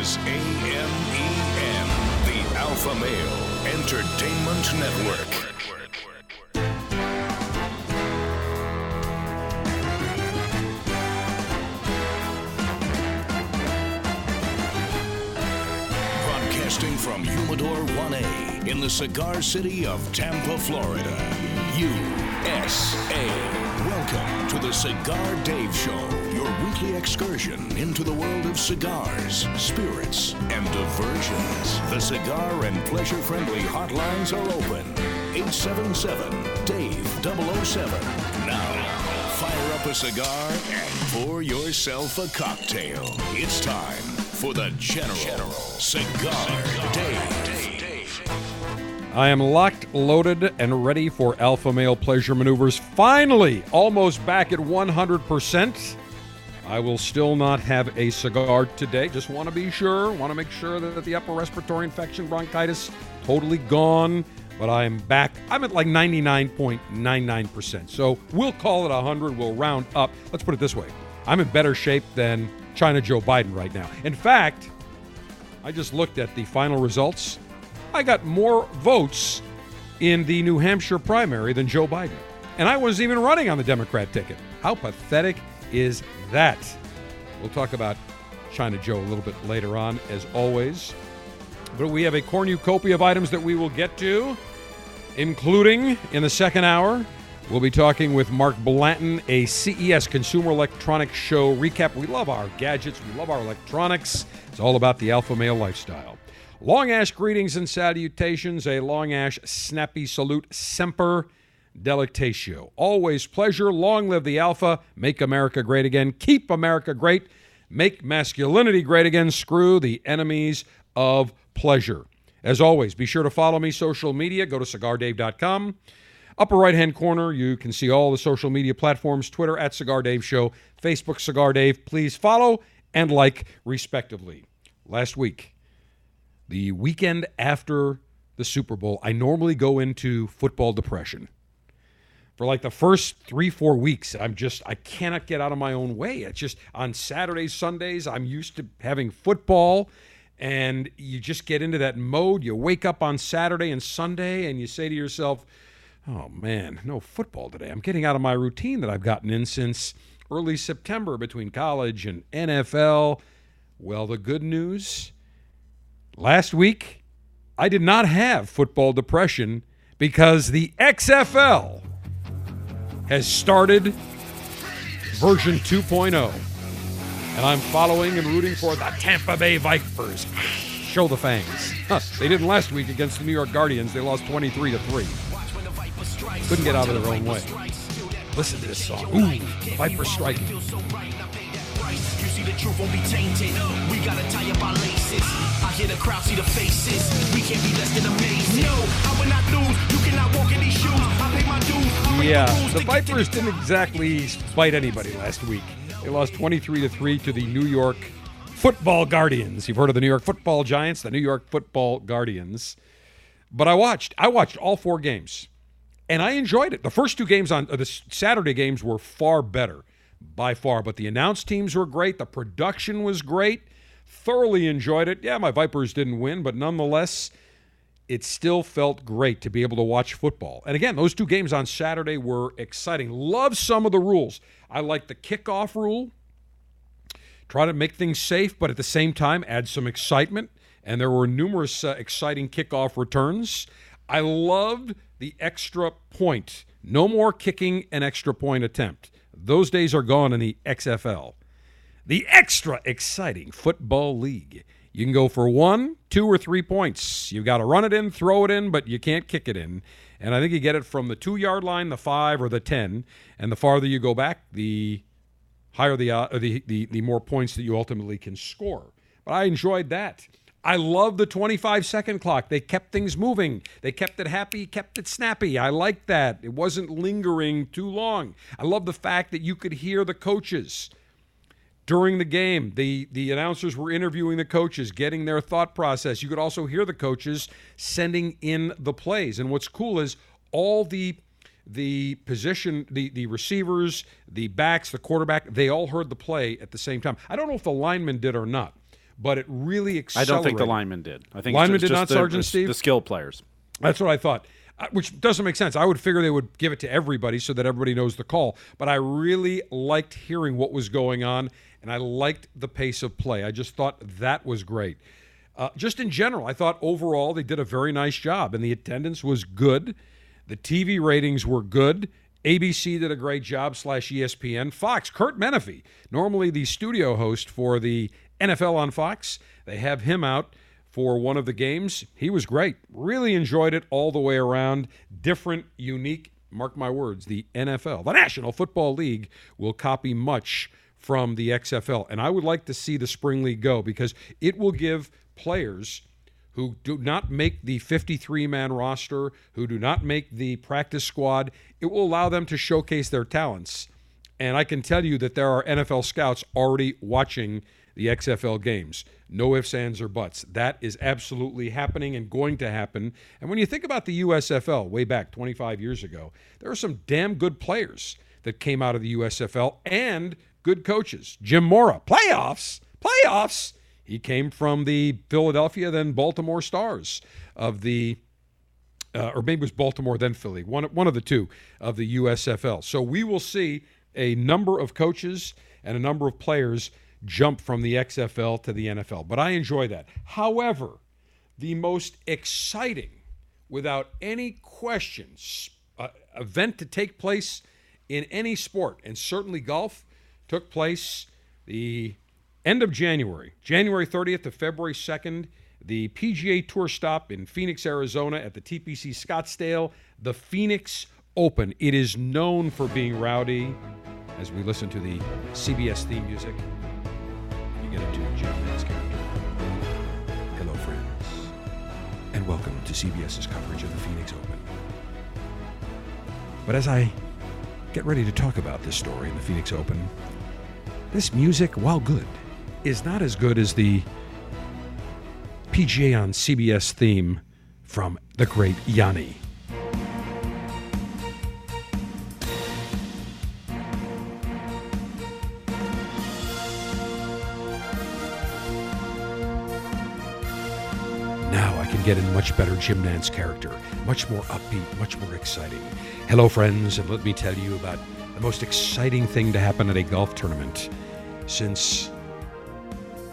is AMEN, the Alpha Male Entertainment Network. Broadcasting from Humidor 1A in the cigar city of Tampa, Florida. USA. Welcome to the Cigar Dave Show, weekly excursion into the world of cigars, spirits, and diversions. The cigar and pleasure friendly hotlines are open. 877 Dave 007. Now, fire up a cigar and pour yourself a cocktail. It's time for the General, Cigar, Dave. I am locked, loaded, and ready for alpha male pleasure maneuvers. Finally, almost back at 100%. I will still not have a cigar today. Just want to be sure, want to make sure that the upper respiratory infection, bronchitis, totally gone. But I am back. I'm at like 99.99%. So we'll call it 100. We'll round up. Let's put it this way I'm in better shape than China Joe Biden right now. In fact, I just looked at the final results. I got more votes in the New Hampshire primary than Joe Biden. And I wasn't even running on the Democrat ticket. How pathetic is that? We'll talk about China Joe a little bit later on, as always. But we have a cornucopia of items that we will get to, including in the second hour. We'll be talking with Mark Blanton, a CES Consumer Electronics Show recap. We love our gadgets, we love our electronics. It's all about the alpha male lifestyle. Long Ash greetings and salutations. A Long Ash snappy salute semper delectatio. Always pleasure. Long live the alpha. Make America great again. Keep America great. Make masculinity great again. Screw the enemies of pleasure. As always, be sure to follow me social media. Go to cigardave.com. Upper right hand corner, you can see all the social media platforms Twitter at Cigar Dave Show, Facebook Cigar Dave. Please follow and like respectively. Last week, the weekend after the Super Bowl, I normally go into football depression. For like the first three, four weeks, I'm just, I cannot get out of my own way. It's just on Saturdays, Sundays, I'm used to having football, and you just get into that mode. You wake up on Saturday and Sunday, and you say to yourself, oh man, no football today. I'm getting out of my routine that I've gotten in since early September between college and NFL. Well, the good news last week, I did not have football depression because the XFL has started version 2.0. And I'm following and rooting for the Tampa Bay Vipers. Show the fangs. Huh, they didn't last week against the New York Guardians. They lost 23 to 3. Couldn't get out of their own way. Listen to this song. Ooh, Viper striking. The truth won't be tainted. We gotta tie up our laces. I hear the crowd see the faces. We can't be less than amazing. No, I will not lose. You cannot walk in these shoes. Yeah, the Vipers didn't exactly fight anybody last week. They lost 23 to 3 to the New York Football Guardians. You've heard of the New York Football Giants, the New York Football Guardians. But I watched I watched all four games. And I enjoyed it. The first two games on the Saturday games were far better by far, but the announced teams were great, the production was great. Thoroughly enjoyed it. Yeah, my Vipers didn't win, but nonetheless, it still felt great to be able to watch football. And again, those two games on Saturday were exciting. Love some of the rules. I like the kickoff rule. Try to make things safe, but at the same time, add some excitement. And there were numerous uh, exciting kickoff returns. I loved the extra point. No more kicking an extra point attempt. Those days are gone in the XFL. The extra exciting football league. You can go for one, two, or three points. You've got to run it in, throw it in, but you can't kick it in. And I think you get it from the two yard line, the five, or the 10. And the farther you go back, the higher the, uh, the, the, the more points that you ultimately can score. But I enjoyed that. I love the 25 second clock. They kept things moving. They kept it happy, kept it snappy. I liked that. It wasn't lingering too long. I love the fact that you could hear the coaches during the game. The the announcers were interviewing the coaches, getting their thought process. You could also hear the coaches sending in the plays. And what's cool is all the the position, the the receivers, the backs, the quarterback, they all heard the play at the same time. I don't know if the linemen did or not, but it really accelerated. I don't think the linemen did. I think Linemen did just not, the, Sergeant the, Steve? The skill players. That's what I thought, uh, which doesn't make sense. I would figure they would give it to everybody so that everybody knows the call. But I really liked hearing what was going on, and I liked the pace of play. I just thought that was great. Uh, just in general, I thought overall they did a very nice job, and the attendance was good. The TV ratings were good. ABC did a great job, slash ESPN. Fox, Kurt Menefee, normally the studio host for the NFL on Fox, they have him out for one of the games. He was great. Really enjoyed it all the way around. Different, unique, mark my words, the NFL, the National Football League, will copy much from the XFL. And I would like to see the Spring League go because it will give players who do not make the 53 man roster, who do not make the practice squad, it will allow them to showcase their talents. And I can tell you that there are NFL scouts already watching the XFL games. No ifs, ands, or buts. That is absolutely happening and going to happen. And when you think about the USFL way back 25 years ago, there are some damn good players that came out of the USFL and good coaches. Jim Mora, playoffs, playoffs. He came from the Philadelphia, then Baltimore Stars of the uh, or maybe it was Baltimore then Philly, one one of the two of the USFL. So we will see a number of coaches and a number of players jump from the XFL to the NFL. But I enjoy that. However, the most exciting, without any questions, uh, event to take place in any sport, and certainly golf, took place the end of January, January 30th to February 2nd, the PGA Tour stop in Phoenix, Arizona at the TPC Scottsdale, the Phoenix Open. It is known for being rowdy. As we listen to the CBS theme music, you get into Jim character. Hello, friends, and welcome to CBS's coverage of the Phoenix Open. But as I get ready to talk about this story in the Phoenix Open, this music, while good, is not as good as the PGA on CBS theme from the great Yanni. Now I can get in much better Jim Nantz character, much more upbeat, much more exciting. Hello, friends, and let me tell you about the most exciting thing to happen at a golf tournament since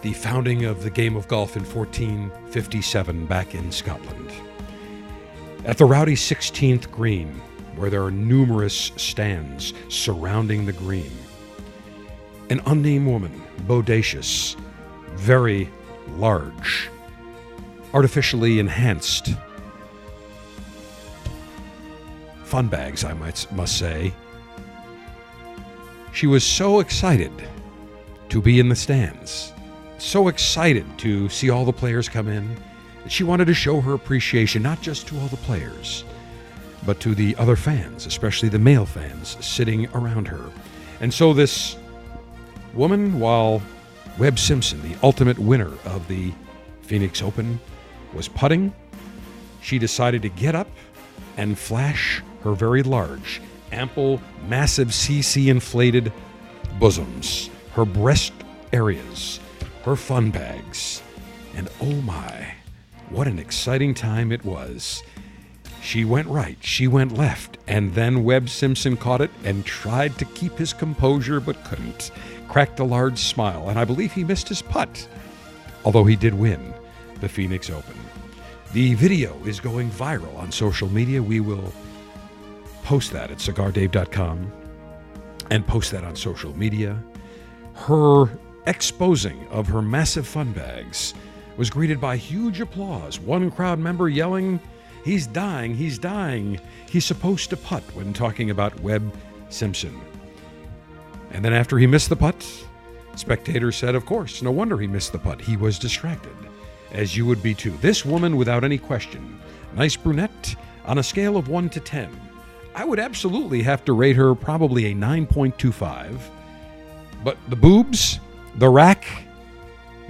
the founding of the game of golf in 1457 back in Scotland. At the rowdy 16th green, where there are numerous stands surrounding the green, an unnamed woman, bodacious, very large, artificially enhanced fun bags, I might must say. She was so excited to be in the stands, so excited to see all the players come in that she wanted to show her appreciation not just to all the players, but to the other fans, especially the male fans sitting around her. And so this woman, while Webb Simpson, the ultimate winner of the Phoenix Open, was putting, she decided to get up and flash her very large, ample, massive CC inflated bosoms, her breast areas, her fun bags. And oh my, what an exciting time it was. She went right, she went left, and then Webb Simpson caught it and tried to keep his composure but couldn't. Cracked a large smile, and I believe he missed his putt, although he did win the Phoenix Open. The video is going viral on social media. We will post that at cigardave.com and post that on social media. Her exposing of her massive fun bags was greeted by huge applause. One crowd member yelling, He's dying, he's dying. He's supposed to putt when talking about Webb Simpson. And then after he missed the putt, spectators said, Of course, no wonder he missed the putt. He was distracted, as you would be too. This woman, without any question, nice brunette, on a scale of 1 to 10, I would absolutely have to rate her probably a 9.25. But the boobs, the rack,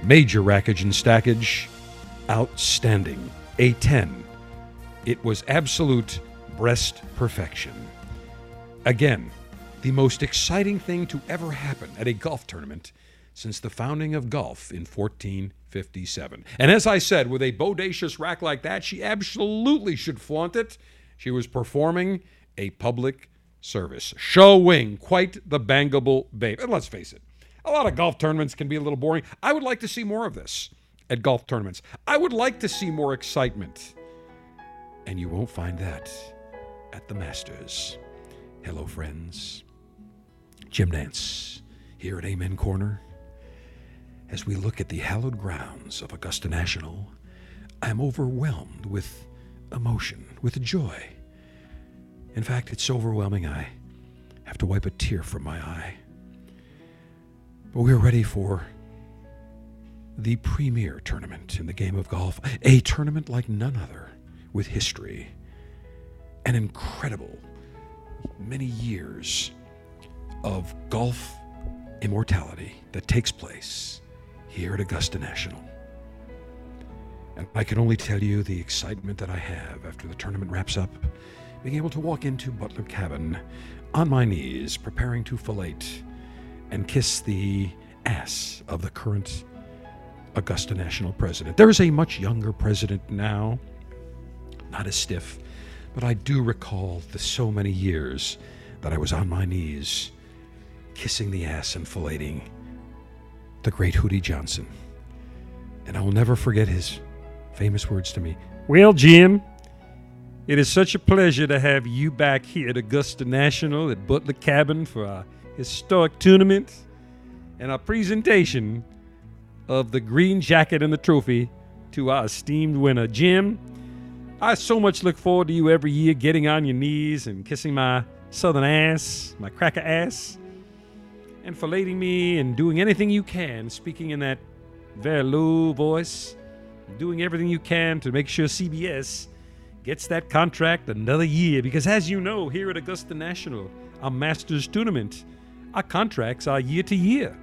major rackage and stackage, outstanding. A 10. It was absolute breast perfection. Again, the most exciting thing to ever happen at a golf tournament since the founding of golf in 1457. And as I said, with a bodacious rack like that, she absolutely should flaunt it. She was performing a public service, showing quite the bangable babe. And let's face it, a lot of golf tournaments can be a little boring. I would like to see more of this at golf tournaments. I would like to see more excitement. And you won't find that at the Masters. Hello, friends. Jim Nantz here at Amen Corner. As we look at the hallowed grounds of Augusta National, I am overwhelmed with emotion, with joy. In fact, it's so overwhelming I have to wipe a tear from my eye. But we're ready for the premier tournament in the game of golf, a tournament like none other, with history, an incredible many years of golf immortality that takes place here at Augusta National. And I can only tell you the excitement that I have after the tournament wraps up, being able to walk into Butler Cabin on my knees, preparing to fillet and kiss the ass of the current Augusta National president. There is a much younger president now, not as stiff, but I do recall the so many years that I was on my knees, kissing the ass and filleting the great Hootie Johnson. And I will never forget his famous words to me. Well, Jim, it is such a pleasure to have you back here at Augusta National at Butler Cabin for our historic tournament and our presentation of the green jacket and the trophy to our esteemed winner. Jim, I so much look forward to you every year getting on your knees and kissing my southern ass, my cracker ass and filleting me and doing anything you can, speaking in that very low voice, doing everything you can to make sure CBS gets that contract another year. Because as you know, here at Augusta National, our Masters tournament, our contracts are year to year.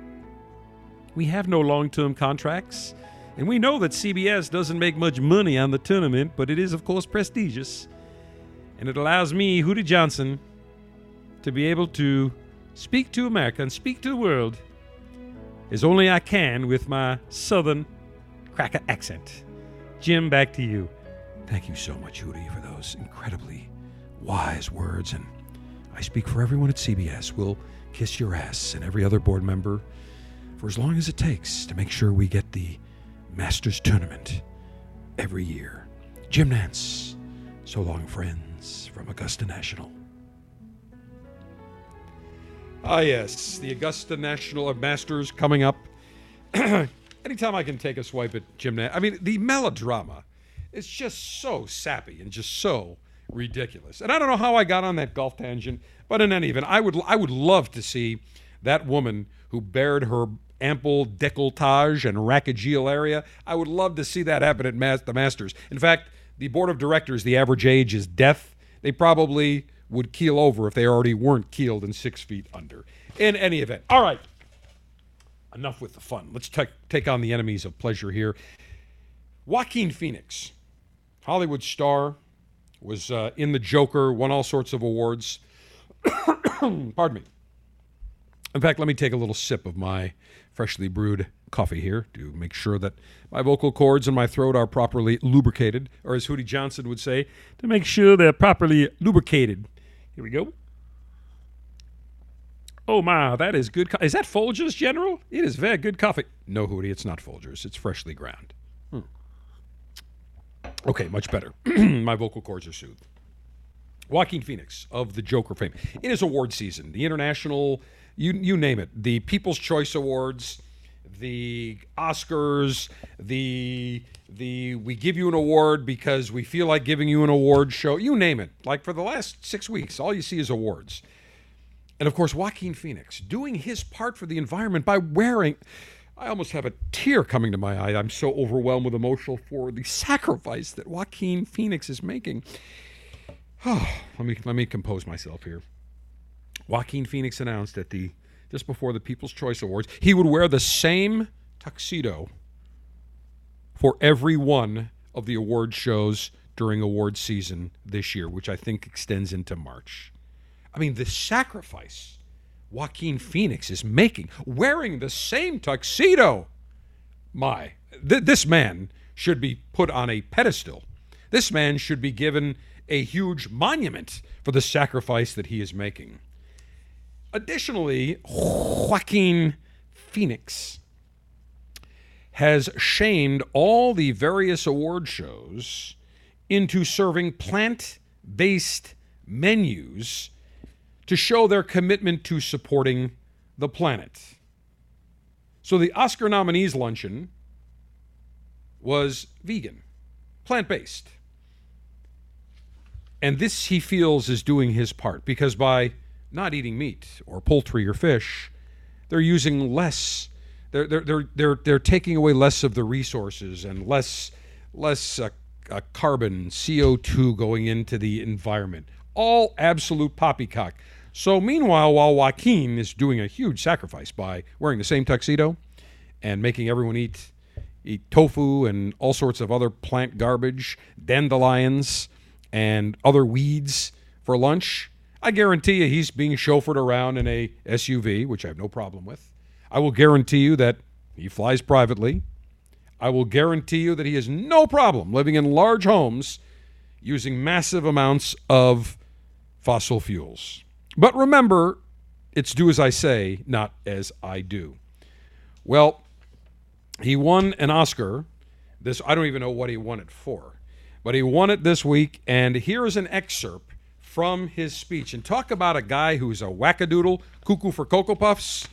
We have no long term contracts. And we know that CBS doesn't make much money on the tournament, but it is, of course, prestigious. And it allows me, Hootie Johnson, to be able to speak to America and speak to the world as only I can with my southern cracker accent. Jim, back to you. Thank you so much, Hootie, for those incredibly wise words. And I speak for everyone at CBS. We'll kiss your ass and every other board member for as long as it takes to make sure we get the Masters Tournament every year. Jim Nantz, so long, friends, from Augusta National. Ah, yes, the Augusta National Masters coming up. Anytime I can take a swipe at Jim Nantz, I mean, the melodrama is just so sappy and just so ridiculous. And I don't know how I got on that golf tangent, but in any event, I would I would love to see that woman who bared her ample decolletage and rackageal area. I would love to see that happen at Mas- the Masters. In fact, the board of directors, the average age is death. They probably would keel over if they already weren't keeled and six feet under. In any event, all right. Enough with the fun. Let's take take on the enemies of pleasure here. Joaquin Phoenix, Hollywood star, was uh, in The Joker, won all sorts of awards. Pardon me. In fact, let me take a little sip of my freshly brewed coffee here to make sure that my vocal cords and my throat are properly lubricated, or as Hootie Johnson would say, to make sure they're properly lubricated. Here we go. Oh my, that is good. Co- is that Folgers, General? It is very good coffee. No, Hootie, it's not Folgers. It's freshly ground. Okay, much better. my vocal cords are soothed. Joaquin Phoenix of the Joker fame. It is award season. The international, you you name it, the People's Choice Awards, the Oscars, the the we give you an award because we feel like giving you an award show. You name it. Like for the last six weeks, all you see is awards. And of course, Joaquin Phoenix doing his part for the environment by wearing. I almost have a tear coming to my eye. I'm so overwhelmed with emotion for the sacrifice that Joaquin Phoenix is making. Oh, let me let me compose myself here. Joaquin Phoenix announced at the just before the People's Choice Awards he would wear the same tuxedo for every one of the award shows during award season this year, which I think extends into March. I mean, the sacrifice Joaquin Phoenix is making, wearing the same tuxedo. My, th- this man should be put on a pedestal. This man should be given a huge monument for the sacrifice that he is making. Additionally, Joaquin Phoenix has shamed all the various award shows into serving plant based menus to show their commitment to supporting the planet. So the Oscar nominees luncheon was vegan, plant based. And this he feels is doing his part because by not eating meat or poultry or fish, they're using less. They're, they're, they're, they're, they're taking away less of the resources and less, less uh, uh, carbon, CO2 going into the environment. All absolute poppycock. So, meanwhile, while Joaquin is doing a huge sacrifice by wearing the same tuxedo and making everyone eat eat tofu and all sorts of other plant garbage, dandelions, and other weeds for lunch, I guarantee you he's being chauffeured around in a SUV, which I have no problem with. I will guarantee you that he flies privately. I will guarantee you that he has no problem living in large homes using massive amounts of fossil fuels. But remember, it's do as I say, not as I do. Well, he won an Oscar. This I don't even know what he won it for, but he won it this week. And here is an excerpt from his speech. And talk about a guy who's a wackadoodle, cuckoo for cocoa puffs.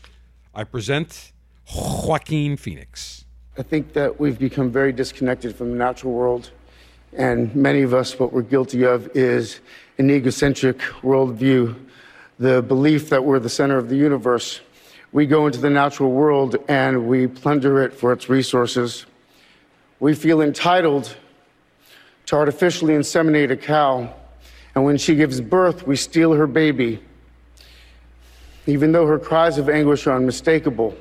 I present Joaquin Phoenix. I think that we've become very disconnected from the natural world. And many of us, what we're guilty of is an egocentric worldview, the belief that we're the center of the universe. We go into the natural world and we plunder it for its resources. We feel entitled to artificially inseminate a cow, and when she gives birth, we steal her baby, even though her cries of anguish are unmistakable.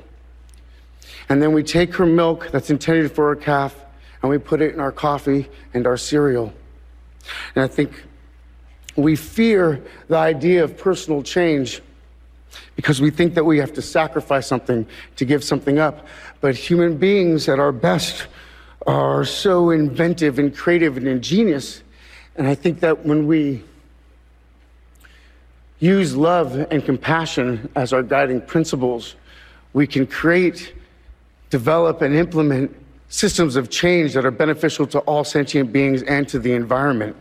And then we take her milk that's intended for her calf and we put it in our coffee and our cereal. And I think we fear the idea of personal change because we think that we have to sacrifice something to give something up. But human beings at our best are so inventive and creative and ingenious. And I think that when we use love and compassion as our guiding principles, we can create, develop, and implement systems of change that are beneficial to all sentient beings and to the environment.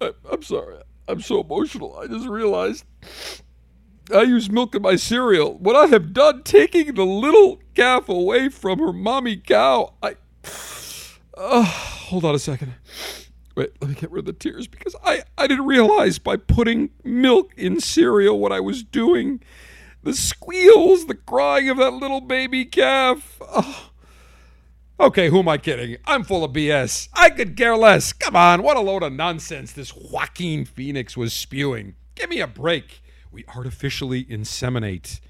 I, I'm sorry. I'm so emotional. I just realized I use milk in my cereal. What I have done taking the little calf away from her mommy cow, I. Uh, hold on a second. Wait, let me get rid of the tears because I, I didn't realize by putting milk in cereal what I was doing. The squeals, the crying of that little baby calf. Oh. Okay, who am I kidding? I'm full of BS. I could care less. Come on, what a load of nonsense this Joaquin Phoenix was spewing. Give me a break we artificially inseminate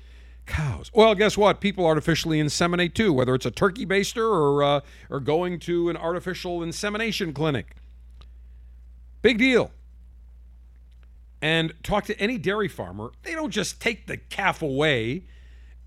cows. Well, guess what? People artificially inseminate too, whether it's a turkey baster or uh, or going to an artificial insemination clinic. Big deal. And talk to any dairy farmer. They don't just take the calf away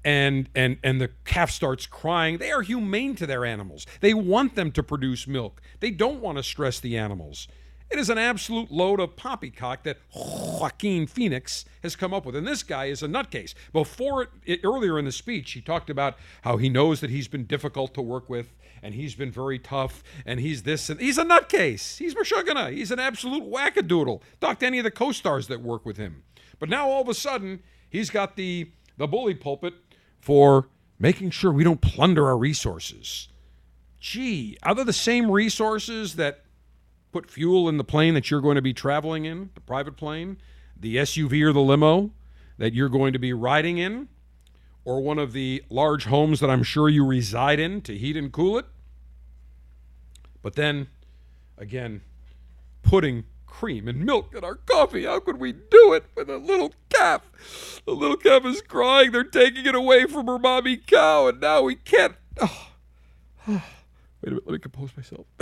and and and the calf starts crying. They are humane to their animals. They want them to produce milk. They don't want to stress the animals. It is an absolute load of poppycock that Joaquin Phoenix has come up with. And this guy is a nutcase. Before it, earlier in the speech, he talked about how he knows that he's been difficult to work with and he's been very tough and he's this and he's a nutcase. He's Meshuggah. He's an absolute wackadoodle. Talk to any of the co-stars that work with him. But now all of a sudden, he's got the the bully pulpit for making sure we don't plunder our resources. Gee, are they the same resources that put fuel in the plane that you're going to be traveling in, the private plane, the SUV or the limo that you're going to be riding in, or one of the large homes that I'm sure you reside in to heat and cool it. But then, again, putting cream and milk in our coffee. How could we do it with a little calf? The little calf is crying. They're taking it away from her mommy cow, and now we can't. Oh. Wait a minute. Let me compose myself.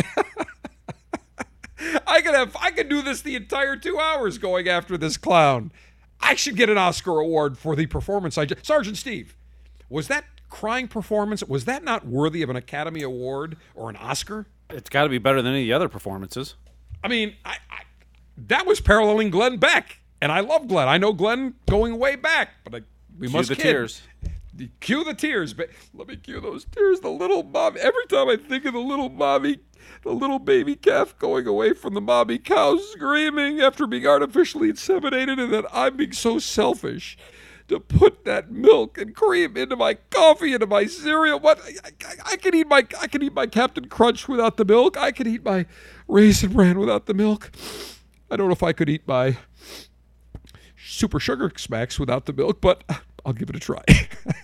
I could have I could do this the entire two hours going after this clown. I should get an Oscar award for the performance I just. Sergeant Steve, was that crying performance, was that not worthy of an Academy Award or an Oscar? It's got to be better than any of the other performances. I mean, I, I, that was paralleling Glenn Beck, and I love Glenn. I know Glenn going way back, but I, we Cue must the kid. tears. Cue the tears, but let me cue those tears. The little mommy. Every time I think of the little mommy, the little baby calf going away from the mommy cow, screaming after being artificially inseminated, and that I'm being so selfish to put that milk and cream into my coffee, into my cereal. What I, I, I can eat my I can eat my Captain Crunch without the milk. I can eat my Raisin Bran without the milk. I don't know if I could eat my Super Sugar Smacks without the milk, but I'll give it a try.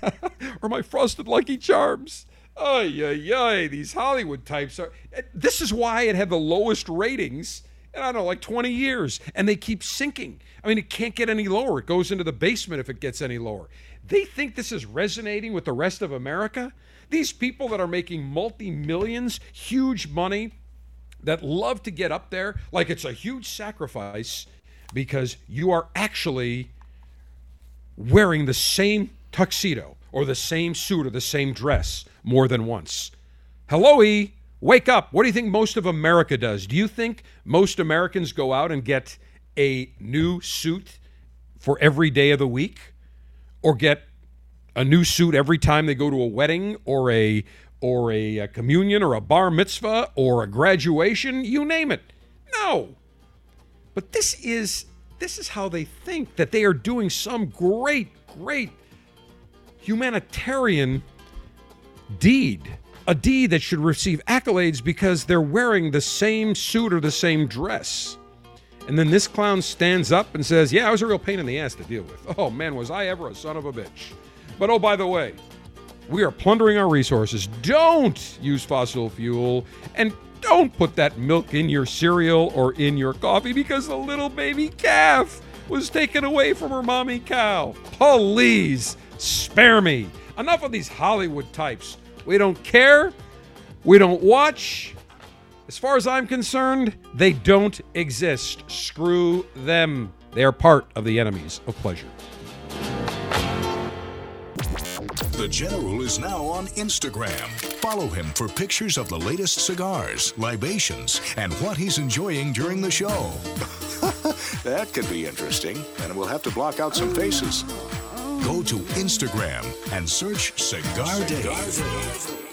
or my Frosted Lucky Charms. Ay, yeah, yeah, These Hollywood types are. Eh, this is why it had the lowest ratings in, I don't know, like 20 years. And they keep sinking. I mean, it can't get any lower. It goes into the basement if it gets any lower. They think this is resonating with the rest of America? These people that are making multi millions, huge money, that love to get up there like it's a huge sacrifice because you are actually wearing the same tuxedo or the same suit or the same dress more than once. Hello, E. Wake up. What do you think most of America does? Do you think most Americans go out and get a new suit for every day of the week or get a new suit every time they go to a wedding or a or a, a communion or a bar mitzvah or a graduation, you name it. No. But this is this is how they think that they are doing some great great humanitarian deed. A deed that should receive accolades because they're wearing the same suit or the same dress. And then this clown stands up and says, Yeah, I was a real pain in the ass to deal with. Oh man, was I ever a son of a bitch. But oh, by the way, we are plundering our resources. Don't use fossil fuel and don't put that milk in your cereal or in your coffee because the little baby calf was taken away from her mommy cow. Please spare me. Enough of these Hollywood types. We don't care. We don't watch. As far as I'm concerned, they don't exist. Screw them. They are part of the enemies of pleasure. The General is now on Instagram. Follow him for pictures of the latest cigars, libations, and what he's enjoying during the show. that could be interesting, and we'll have to block out some faces. Go to Instagram and search Cigar Dave.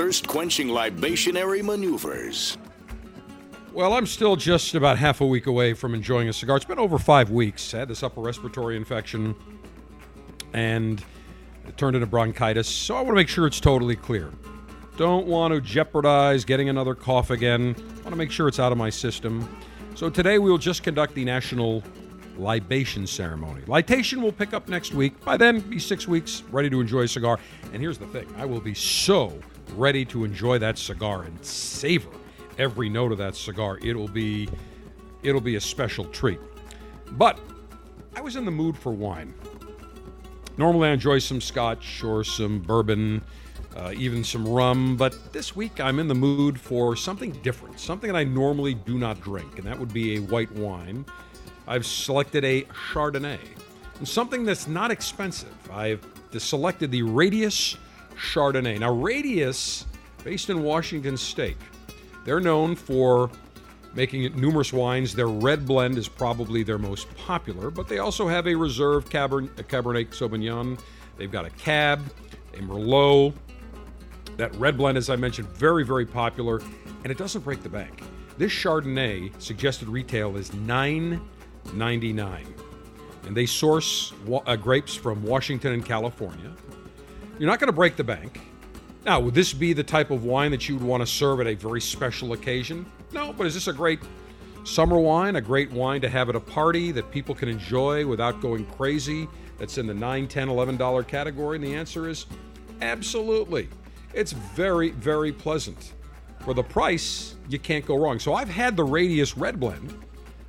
Thirst quenching libationary maneuvers. Well, I'm still just about half a week away from enjoying a cigar. It's been over five weeks. I had this upper respiratory infection and it turned into bronchitis, so I want to make sure it's totally clear. Don't want to jeopardize getting another cough again. I want to make sure it's out of my system. So today we will just conduct the national libation ceremony. Litation will pick up next week. By then, be six weeks ready to enjoy a cigar. And here's the thing I will be so ready to enjoy that cigar and savor every note of that cigar. It'll be it'll be a special treat. But I was in the mood for wine. Normally, I enjoy some scotch or some bourbon, uh, even some rum, but this week I'm in the mood for something different, something that I normally do not drink, and that would be a white wine. I've selected a Chardonnay, and something that's not expensive. I've selected the Radius Chardonnay. Now, Radius, based in Washington State, they're known for making numerous wines. Their red blend is probably their most popular, but they also have a reserve Cabernet, Cabernet Sauvignon. They've got a Cab, a Merlot. That red blend, as I mentioned, very, very popular, and it doesn't break the bank. This Chardonnay suggested retail is $9.99, and they source wa- uh, grapes from Washington and California. You're not going to break the bank. Now, would this be the type of wine that you would want to serve at a very special occasion? No, but is this a great summer wine, a great wine to have at a party that people can enjoy without going crazy? That's in the 9, 10, 11 dollar category? And the answer is absolutely. It's very, very pleasant. For the price, you can't go wrong. So I've had the Radius Red Blend,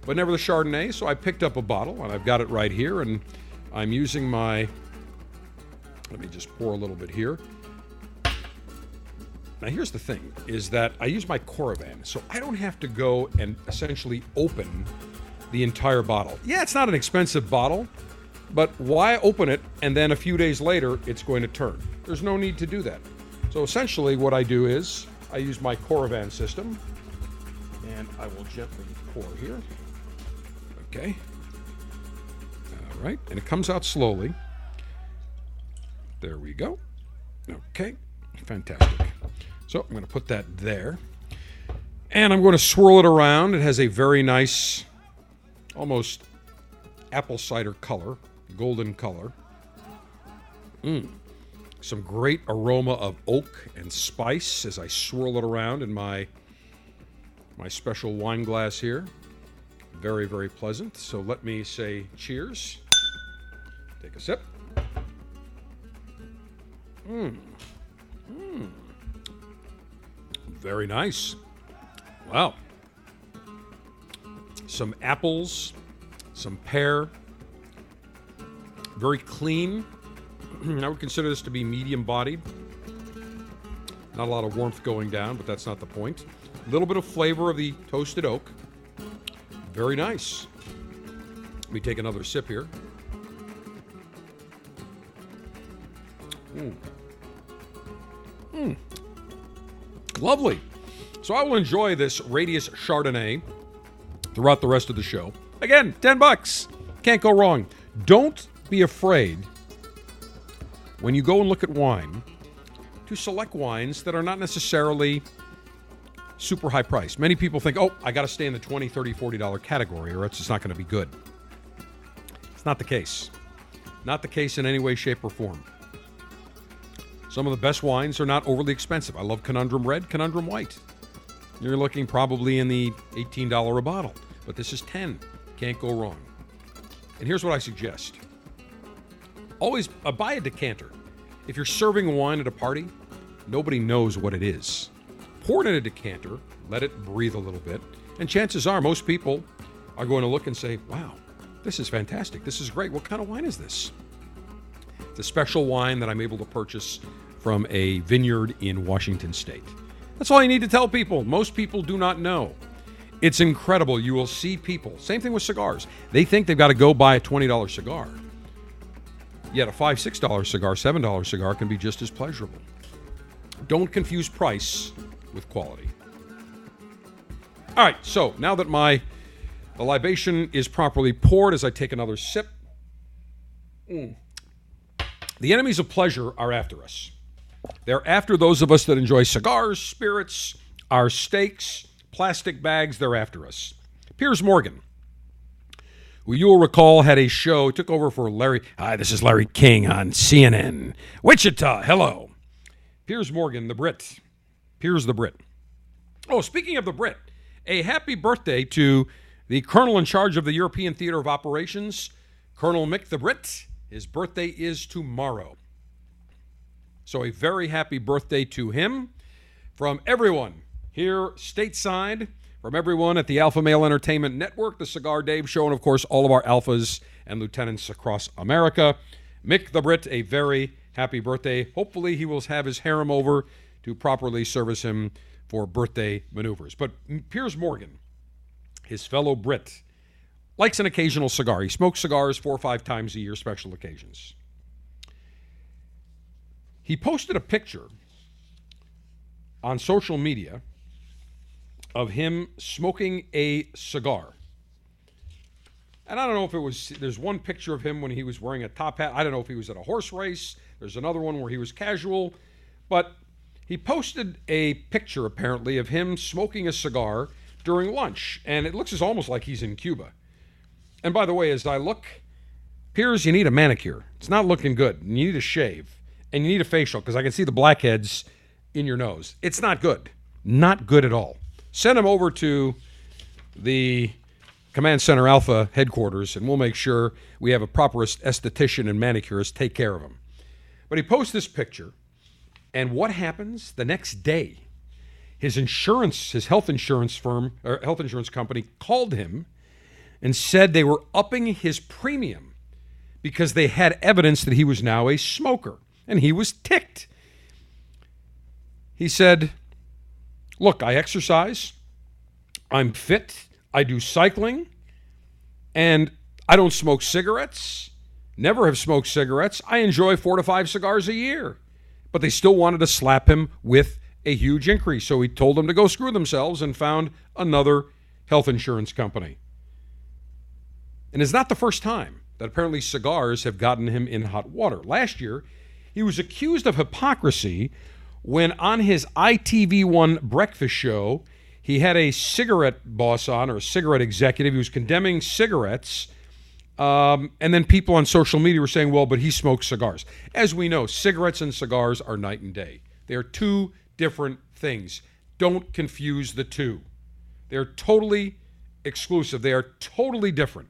but never the Chardonnay, so I picked up a bottle and I've got it right here and I'm using my let me just pour a little bit here. Now here's the thing is that I use my Coravin, so I don't have to go and essentially open the entire bottle. Yeah, it's not an expensive bottle, but why open it and then a few days later it's going to turn? There's no need to do that. So essentially what I do is I use my Coravin system and I will gently pour here. Okay. All right, and it comes out slowly. There we go. Okay, fantastic. So I'm going to put that there. And I'm going to swirl it around. It has a very nice, almost apple cider color, golden color. Mm. Some great aroma of oak and spice as I swirl it around in my my special wine glass here. Very, very pleasant. So let me say cheers. Take a sip. Mmm. Very nice. Wow. Some apples, some pear. Very clean. I would consider this to be medium bodied. Not a lot of warmth going down, but that's not the point. A little bit of flavor of the toasted oak. Very nice. Let me take another sip here. Mm. Lovely. So I will enjoy this Radius Chardonnay throughout the rest of the show. Again, 10 bucks. Can't go wrong. Don't be afraid when you go and look at wine to select wines that are not necessarily super high priced. Many people think, oh, I got to stay in the 20, 30, 40 dollar category or else it's not going to be good. It's not the case. Not the case in any way, shape, or form. Some of the best wines are not overly expensive. I love Conundrum Red, Conundrum White. You're looking probably in the $18 a bottle, but this is 10. Can't go wrong. And here's what I suggest. Always uh, buy a decanter. If you're serving wine at a party, nobody knows what it is. Pour it in a decanter, let it breathe a little bit, and chances are most people are going to look and say, "Wow, this is fantastic. This is great. What kind of wine is this?" A special wine that I'm able to purchase from a vineyard in Washington state. That's all you need to tell people. Most people do not know. It's incredible. You will see people, same thing with cigars. They think they've got to go buy a $20 cigar. Yet a 5, $6 cigar, $7 cigar can be just as pleasurable. Don't confuse price with quality. All right, so now that my the libation is properly poured as I take another sip, mm. The enemies of pleasure are after us. They're after those of us that enjoy cigars, spirits, our steaks, plastic bags. They're after us. Piers Morgan, who you'll recall had a show, took over for Larry. Hi, this is Larry King on CNN. Wichita, hello. Piers Morgan, the Brit. Piers the Brit. Oh, speaking of the Brit, a happy birthday to The colonel in charge of the European Theater of Operations, Colonel Mick the Brit, his birthday is tomorrow. So, a very happy birthday to him from everyone here stateside, from everyone at the Alpha Male Entertainment Network, the Cigar Dave Show, and of course, all of our alphas and lieutenants across America. Mick the Brit, a very happy birthday. Hopefully, he will have his harem over to properly service him for birthday maneuvers. But Piers Morgan, his fellow Brit, likes an occasional cigar. He smokes cigars four or five times a year, special occasions. He posted a picture on social media of him smoking a cigar. And I don't know if it was, there's one picture of him when he was wearing a top hat. I don't know if he was at a horse race. There's another one where he was casual. But he posted a picture, apparently, of him smoking a cigar during lunch. And it looks as almost like he's in Cuba. And by the way, as I look, Piers, you need a manicure. It's not looking good. You need a shave. And you need a facial because I can see the blackheads in your nose. It's not good. Not good at all. Send him over to the Command Center Alpha headquarters, and we'll make sure we have a proper esthetician and manicurist take care of him. But he posts this picture, and what happens the next day? His insurance, his health insurance firm or health insurance company called him and said they were upping his premium because they had evidence that he was now a smoker, and he was ticked. He said, Look, I exercise, I'm fit, I do cycling, and I don't smoke cigarettes. Never have smoked cigarettes. I enjoy four to five cigars a year. But they still wanted to slap him with a huge increase. So he told them to go screw themselves and found another health insurance company. And it's not the first time that apparently cigars have gotten him in hot water. Last year, he was accused of hypocrisy when on his ITV1 breakfast show, he had a cigarette boss on or a cigarette executive. He was condemning cigarettes. Um, and then people on social media were saying, well, but he smokes cigars. As we know, cigarettes and cigars are night and day. They are two different things. Don't confuse the two. They're totally exclusive, they are totally different.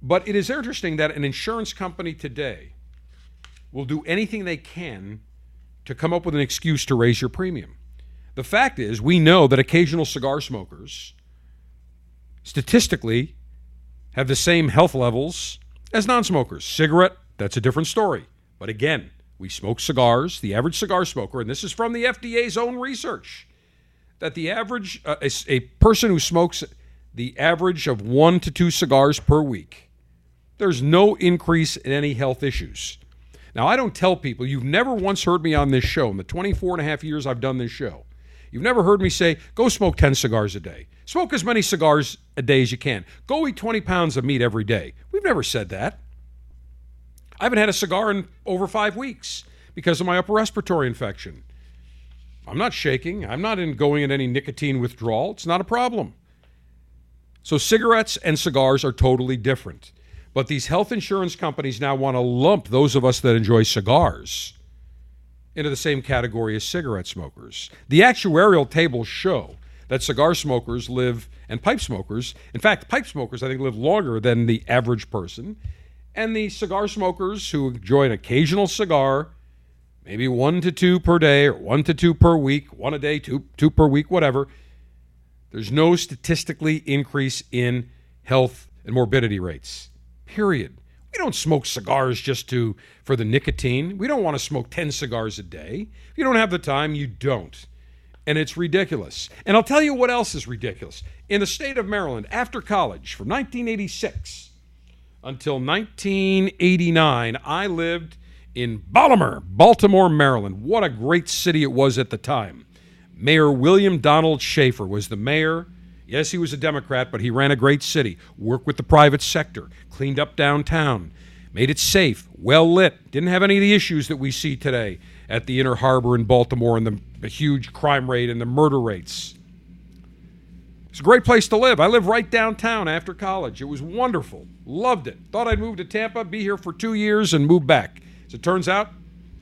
But it is interesting that an insurance company today will do anything they can to come up with an excuse to raise your premium. The fact is, we know that occasional cigar smokers statistically have the same health levels as non smokers. Cigarette, that's a different story. But again, we smoke cigars. The average cigar smoker, and this is from the FDA's own research, that the average, uh, a, a person who smokes the average of one to two cigars per week, there's no increase in any health issues. Now, I don't tell people, you've never once heard me on this show in the 24 and a half years I've done this show. You've never heard me say, go smoke 10 cigars a day. Smoke as many cigars a day as you can. Go eat 20 pounds of meat every day. We've never said that. I haven't had a cigar in over five weeks because of my upper respiratory infection. I'm not shaking. I'm not in going in any nicotine withdrawal. It's not a problem. So, cigarettes and cigars are totally different. But these health insurance companies now want to lump those of us that enjoy cigars into the same category as cigarette smokers. The actuarial tables show that cigar smokers live, and pipe smokers, in fact, pipe smokers, I think, live longer than the average person. And the cigar smokers who enjoy an occasional cigar, maybe one to two per day or one to two per week, one a day, two, two per week, whatever, there's no statistically increase in health and morbidity rates. Period. We don't smoke cigars just to for the nicotine. We don't want to smoke 10 cigars a day. If you don't have the time, you don't. And it's ridiculous. And I'll tell you what else is ridiculous. In the state of Maryland, after college, from 1986 until 1989, I lived in Baltimore, Baltimore, Maryland. What a great city it was at the time. Mayor William Donald Schaefer was the mayor. Yes, he was a Democrat, but he ran a great city, worked with the private sector, cleaned up downtown, made it safe, well lit, didn't have any of the issues that we see today at the Inner Harbor in Baltimore and the, the huge crime rate and the murder rates. It's a great place to live. I lived right downtown after college. It was wonderful. Loved it. Thought I'd move to Tampa, be here for two years, and move back. As it turns out,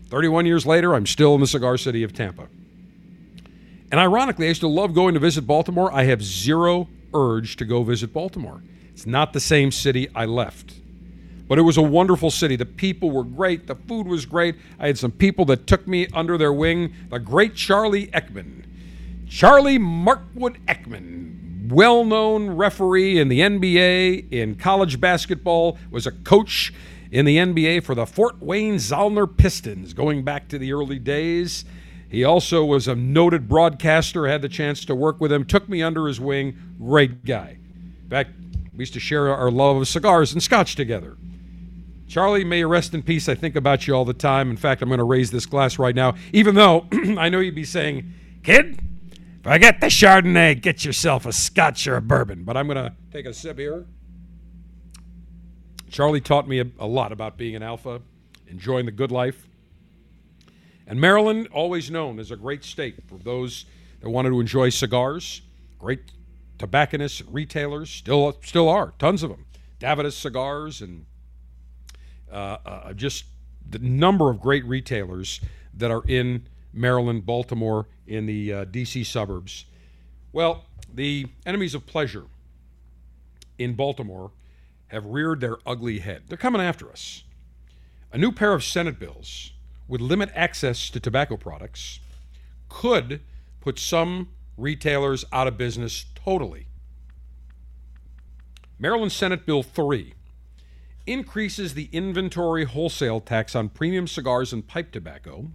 31 years later, I'm still in the cigar city of Tampa. And ironically, I used to love going to visit Baltimore. I have zero urge to go visit Baltimore. It's not the same city I left. But it was a wonderful city. The people were great. The food was great. I had some people that took me under their wing. The great Charlie Eckman. Charlie Markwood Eckman, well known referee in the NBA, in college basketball, was a coach in the NBA for the Fort Wayne Zollner Pistons going back to the early days. He also was a noted broadcaster, had the chance to work with him, took me under his wing. Great guy. In fact, we used to share our love of cigars and scotch together. Charlie, may you rest in peace. I think about you all the time. In fact, I'm going to raise this glass right now, even though I know you'd be saying, Kid, forget the Chardonnay, get yourself a scotch or a bourbon. But I'm going to take a sip here. Charlie taught me a, a lot about being an alpha, enjoying the good life. And Maryland, always known as a great state for those that wanted to enjoy cigars. Great tobacconists, retailers, still still are tons of them. Davidoff cigars and uh, uh, just the number of great retailers that are in Maryland, Baltimore, in the uh, D.C. suburbs. Well, the enemies of pleasure in Baltimore have reared their ugly head. They're coming after us. A new pair of Senate bills would limit access to tobacco products, could put some retailers out of business totally. Maryland Senate Bill 3 increases the inventory wholesale tax on premium cigars and pipe tobacco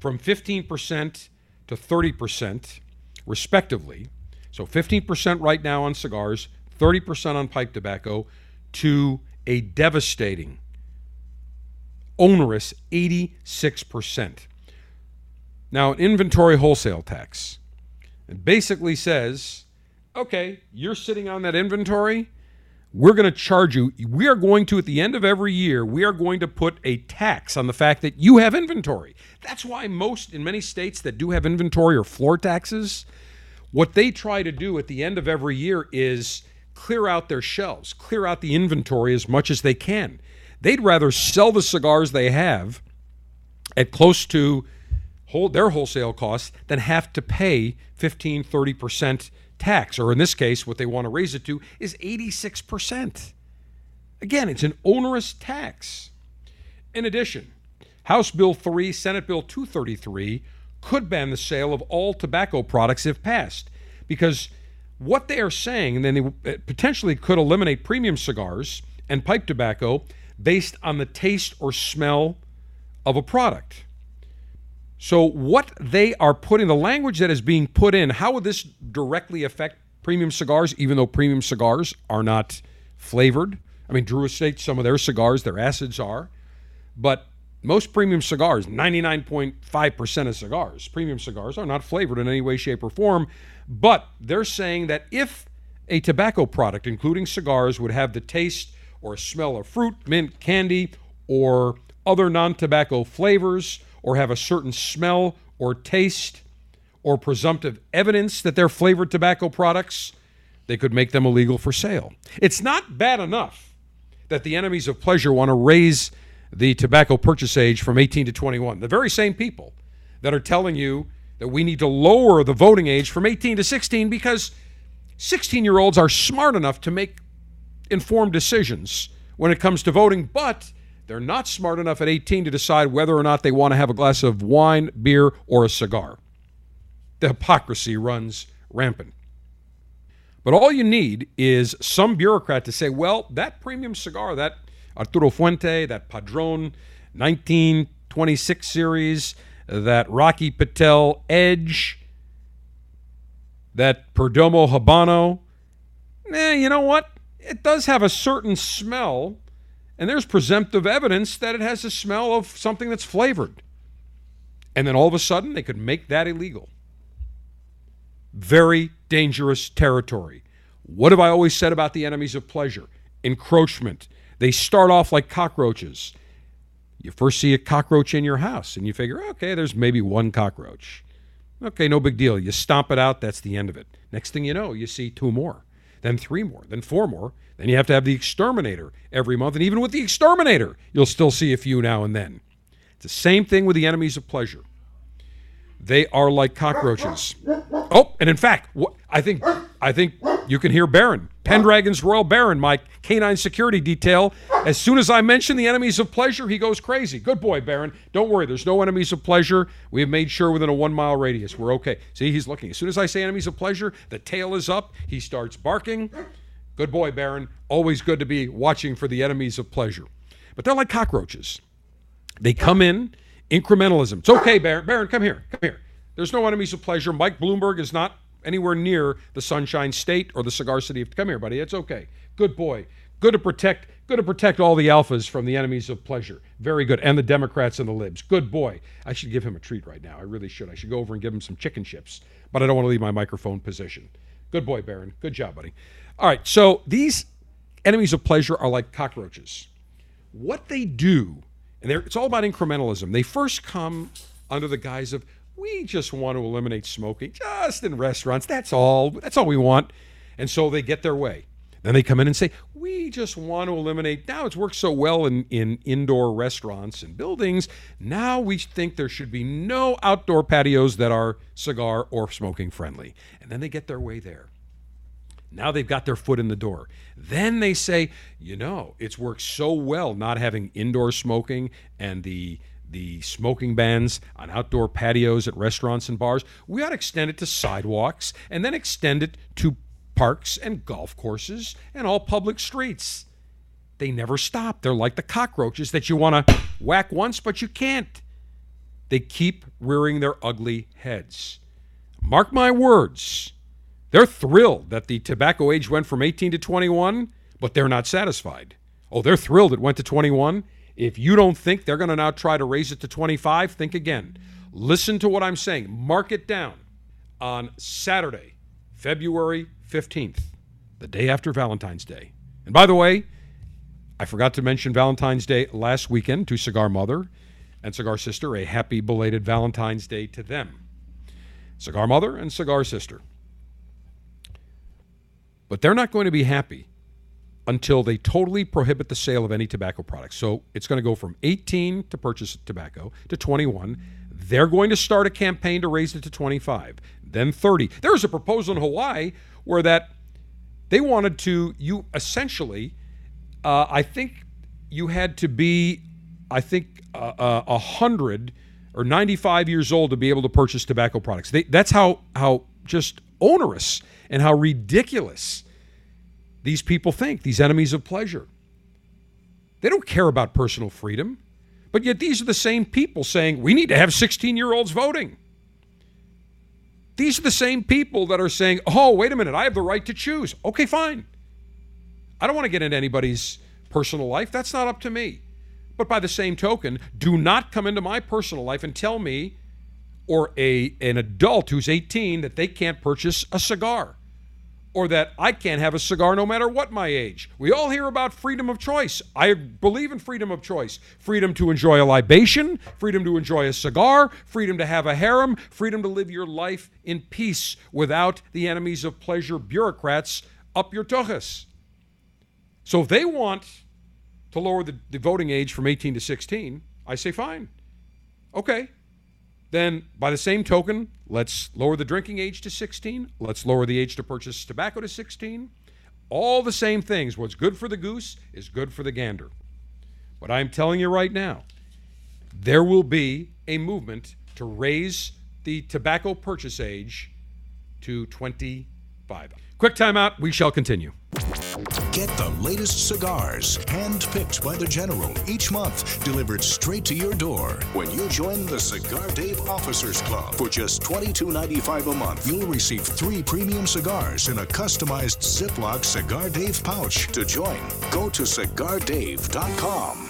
from 15% to 30%, respectively. So 15% right now on cigars, 30% on pipe tobacco, to a devastating, onerous 86%. Now, an inventory wholesale tax it basically says okay, you're sitting on that inventory. We're going to charge you. We are going to, at the end of every year, we are going to put a tax on the fact that you have inventory. That's why most, in many states that do have inventory or floor taxes, what they try to do at the end of every year is clear out their shelves, clear out the inventory as much as they can. They'd rather sell the cigars they have at close to their wholesale costs than have to pay 15, 30% tax, or in this case, what they want to raise it to is 86%. Again, it's an onerous tax. In addition, House Bill 3, Senate Bill 233 could ban the sale of all tobacco products if passed, because what they are saying, and then they uh, potentially could eliminate premium cigars and pipe tobacco based on the taste or smell of a product. So, what they are putting, the language that is being put in, how would this directly affect premium cigars, even though premium cigars are not flavored? I mean, Drew Estate, some of their cigars, their acids are. But most premium cigars, 99.5% of cigars, premium cigars, are not flavored in any way, shape, or form. But they're saying that if a tobacco product, including cigars, would have the taste or smell of fruit, mint, candy, or other non tobacco flavors, or have a certain smell or taste or presumptive evidence that they're flavored tobacco products, they could make them illegal for sale. It's not bad enough that the enemies of pleasure want to raise the tobacco purchase age from 18 to 21. The very same people that are telling you that we need to lower the voting age from 18 to 16 because 16 year olds are smart enough to make informed decisions when it comes to voting, but they're not smart enough at 18 to decide whether or not they want to have a glass of wine, beer, or a cigar. The hypocrisy runs rampant. But all you need is some bureaucrat to say, well, that premium cigar, that Arturo Fuente, that Padron 1926 series, that Rocky Patel Edge, that Perdomo Habano, eh, you know what? It does have a certain smell and there's presumptive evidence that it has a smell of something that's flavored. And then all of a sudden, they could make that illegal. Very dangerous territory. What have I always said about the enemies of pleasure? Encroachment. They start off like cockroaches. You first see a cockroach in your house and you figure, okay, there's maybe one cockroach. Okay, no big deal. You stomp it out, that's the end of it. Next thing you know, you see two more, then three more, then four more, then you have to have the exterminator every month. And even with the exterminator, you'll still see a few now and then. It's the same thing with the enemies of pleasure. They are like cockroaches. Oh, and in fact, I think I think you can hear Baron, Pendragon's Royal Baron, my canine security detail. As soon as I mention the enemies of pleasure, he goes crazy. Good boy, Baron. Don't worry, there's no enemies of pleasure. We have made sure within a one mile radius we're okay. See, he's looking. As soon as I say enemies of pleasure, the tail is up. He starts barking. Good boy, Baron. Always good to be watching for the enemies of pleasure. But they're like cockroaches. They come in incrementalism. It's okay, Baron. Baron, come here. Come here. There's no enemies of pleasure. Mike Bloomberg is not anywhere near the Sunshine State or the Cigar City. Come here, buddy. It's okay. Good boy. Good to protect. Good to protect all the alphas from the enemies of pleasure. Very good. And the Democrats and the libs. Good boy. I should give him a treat right now. I really should. I should go over and give him some chicken chips. But I don't want to leave my microphone position. Good boy, Baron. Good job, buddy. All right. So these enemies of pleasure are like cockroaches. What they do, and it's all about incrementalism. They first come under the guise of we just want to eliminate smoking just in restaurants. That's all. That's all we want. And so they get their way. Then they come in and say, we just want to eliminate. Now it's worked so well in, in indoor restaurants and buildings. Now we think there should be no outdoor patios that are cigar or smoking friendly. And then they get their way there. Now they've got their foot in the door. Then they say, you know, it's worked so well not having indoor smoking and the the smoking bans on outdoor patios at restaurants and bars, we ought to extend it to sidewalks and then extend it to parks and golf courses and all public streets. They never stop. They're like the cockroaches that you want to whack once, but you can't. They keep rearing their ugly heads. Mark my words. They're thrilled that the tobacco age went from 18 to 21, but they're not satisfied. Oh, they're thrilled it went to 21 if you don't think they're going to now try to raise it to 25, think again. Listen to what I'm saying. Mark it down. On Saturday, February 15th, the day after Valentine's Day. And by the way, I forgot to mention Valentine's Day last weekend to Cigar Mother and Cigar Sister. A happy belated Valentine's Day to them. Cigar Mother and Cigar Sister. But they're not going to be happy until they totally prohibit the sale of any tobacco products. So it's going to go from 18 to purchase tobacco to 21. They're going to start a campaign to raise it to 25, then 30. There's a proposal in Hawaii where that they wanted to you essentially uh, I think you had to be I think uh, uh, a uh, hundred or 95 years old to be able to purchase tobacco products. They, that's how how just onerous and how ridiculous these people think, these enemies of pleasure. They don't care about personal freedom, but yet these are the same people saying we need to have 16 year olds voting. These are the same people that are saying, oh, wait a minute, I have the right to choose. Okay, fine. I don't want to get into anybody's personal life. That's not up to me. But by the same token, do not come into my personal life and tell me or a an adult who's 18 that they can't purchase a cigar or that I can't have a cigar no matter what my age. We all hear about freedom of choice. I believe in freedom of choice freedom to enjoy a libation, freedom to enjoy a cigar, freedom to have a harem, freedom to live your life in peace without the enemies of pleasure bureaucrats up your tuchus. So if they want to lower the, the voting age from 18 to 16, I say fine. Okay, then by the same token, let's lower the drinking age to 16. Let's lower the age to purchase tobacco to 16. All the same things. What's good for the goose is good for the gander. But I'm telling you right now, there will be a movement to raise the tobacco purchase age to 25. Quick timeout. We shall continue. Get the latest cigars, hand-picked by the General each month, delivered straight to your door. When you join the Cigar Dave Officers Club for just $22.95 a month, you'll receive three premium cigars in a customized Ziploc Cigar Dave pouch. To join, go to cigardave.com.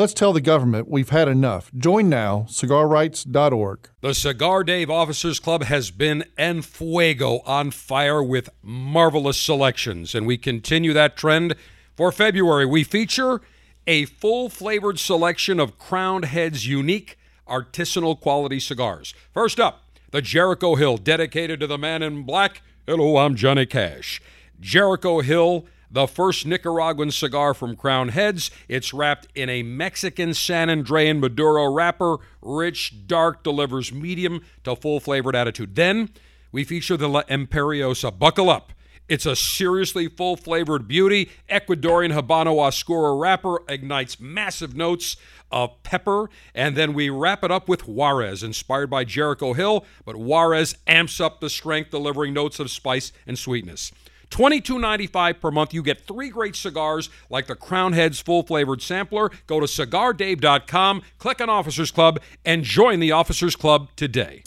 Let's tell the government we've had enough. Join now, cigarrights.org. The Cigar Dave Officers Club has been en fuego on fire with marvelous selections, and we continue that trend. For February, we feature a full flavored selection of Crowned Heads unique artisanal quality cigars. First up, the Jericho Hill, dedicated to the man in black. Hello, I'm Johnny Cash. Jericho Hill the first Nicaraguan cigar from Crowned Heads. It's wrapped in a Mexican San Andrean Maduro wrapper. Rich, dark, delivers medium to full flavored attitude. Then we feature the La Imperiosa. Buckle up. It's a seriously full flavored beauty. Ecuadorian Habano Oscuro wrapper ignites massive notes of pepper. And then we wrap it up with Juarez, inspired by Jericho Hill, but Juarez amps up the strength, delivering notes of spice and sweetness. $22.95 per month. You get three great cigars like the Crowned Heads full flavored sampler. Go to cigardave.com, click on Officers Club, and join the Officers Club today.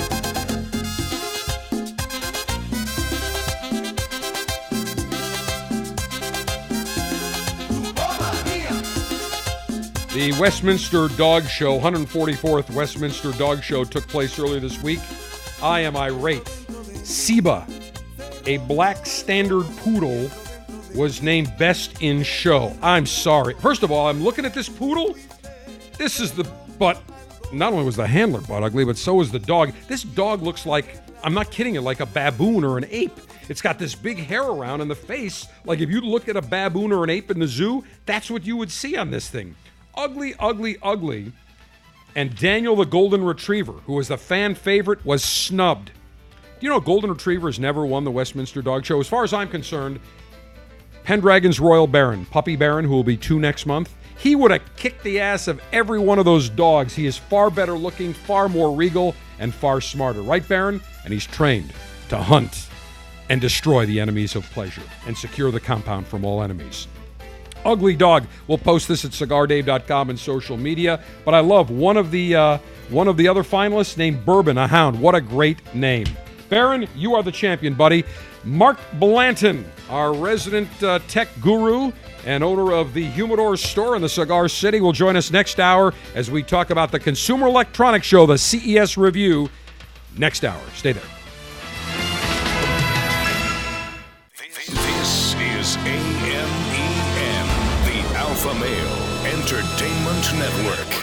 The Westminster Dog Show, 144th Westminster Dog Show, took place earlier this week. I am irate. Siba a black standard poodle was named best in show. I'm sorry. First of all, I'm looking at this poodle. This is the butt. Not only was the handler butt ugly, but so was the dog. This dog looks like, I'm not kidding you, like a baboon or an ape. It's got this big hair around in the face. Like if you look at a baboon or an ape in the zoo, that's what you would see on this thing. Ugly, ugly, ugly. And Daniel the Golden Retriever, who was the fan favorite, was snubbed you know Golden Retrievers never won the Westminster Dog Show? As far as I'm concerned, Pendragon's Royal Baron, Puppy Baron, who will be two next month, he would have kicked the ass of every one of those dogs. He is far better looking, far more regal, and far smarter. Right, Baron? And he's trained to hunt and destroy the enemies of pleasure and secure the compound from all enemies. Ugly Dog. We'll post this at cigardave.com and social media. But I love one of the uh, one of the other finalists named Bourbon, a hound. What a great name. Baron, you are the champion, buddy. Mark Blanton, our resident uh, tech guru and owner of the Humidor store in the Cigar City, will join us next hour as we talk about the Consumer Electronics Show, the CES review. Next hour. Stay there. This is AMEN, the Alpha Male Entertainment Network.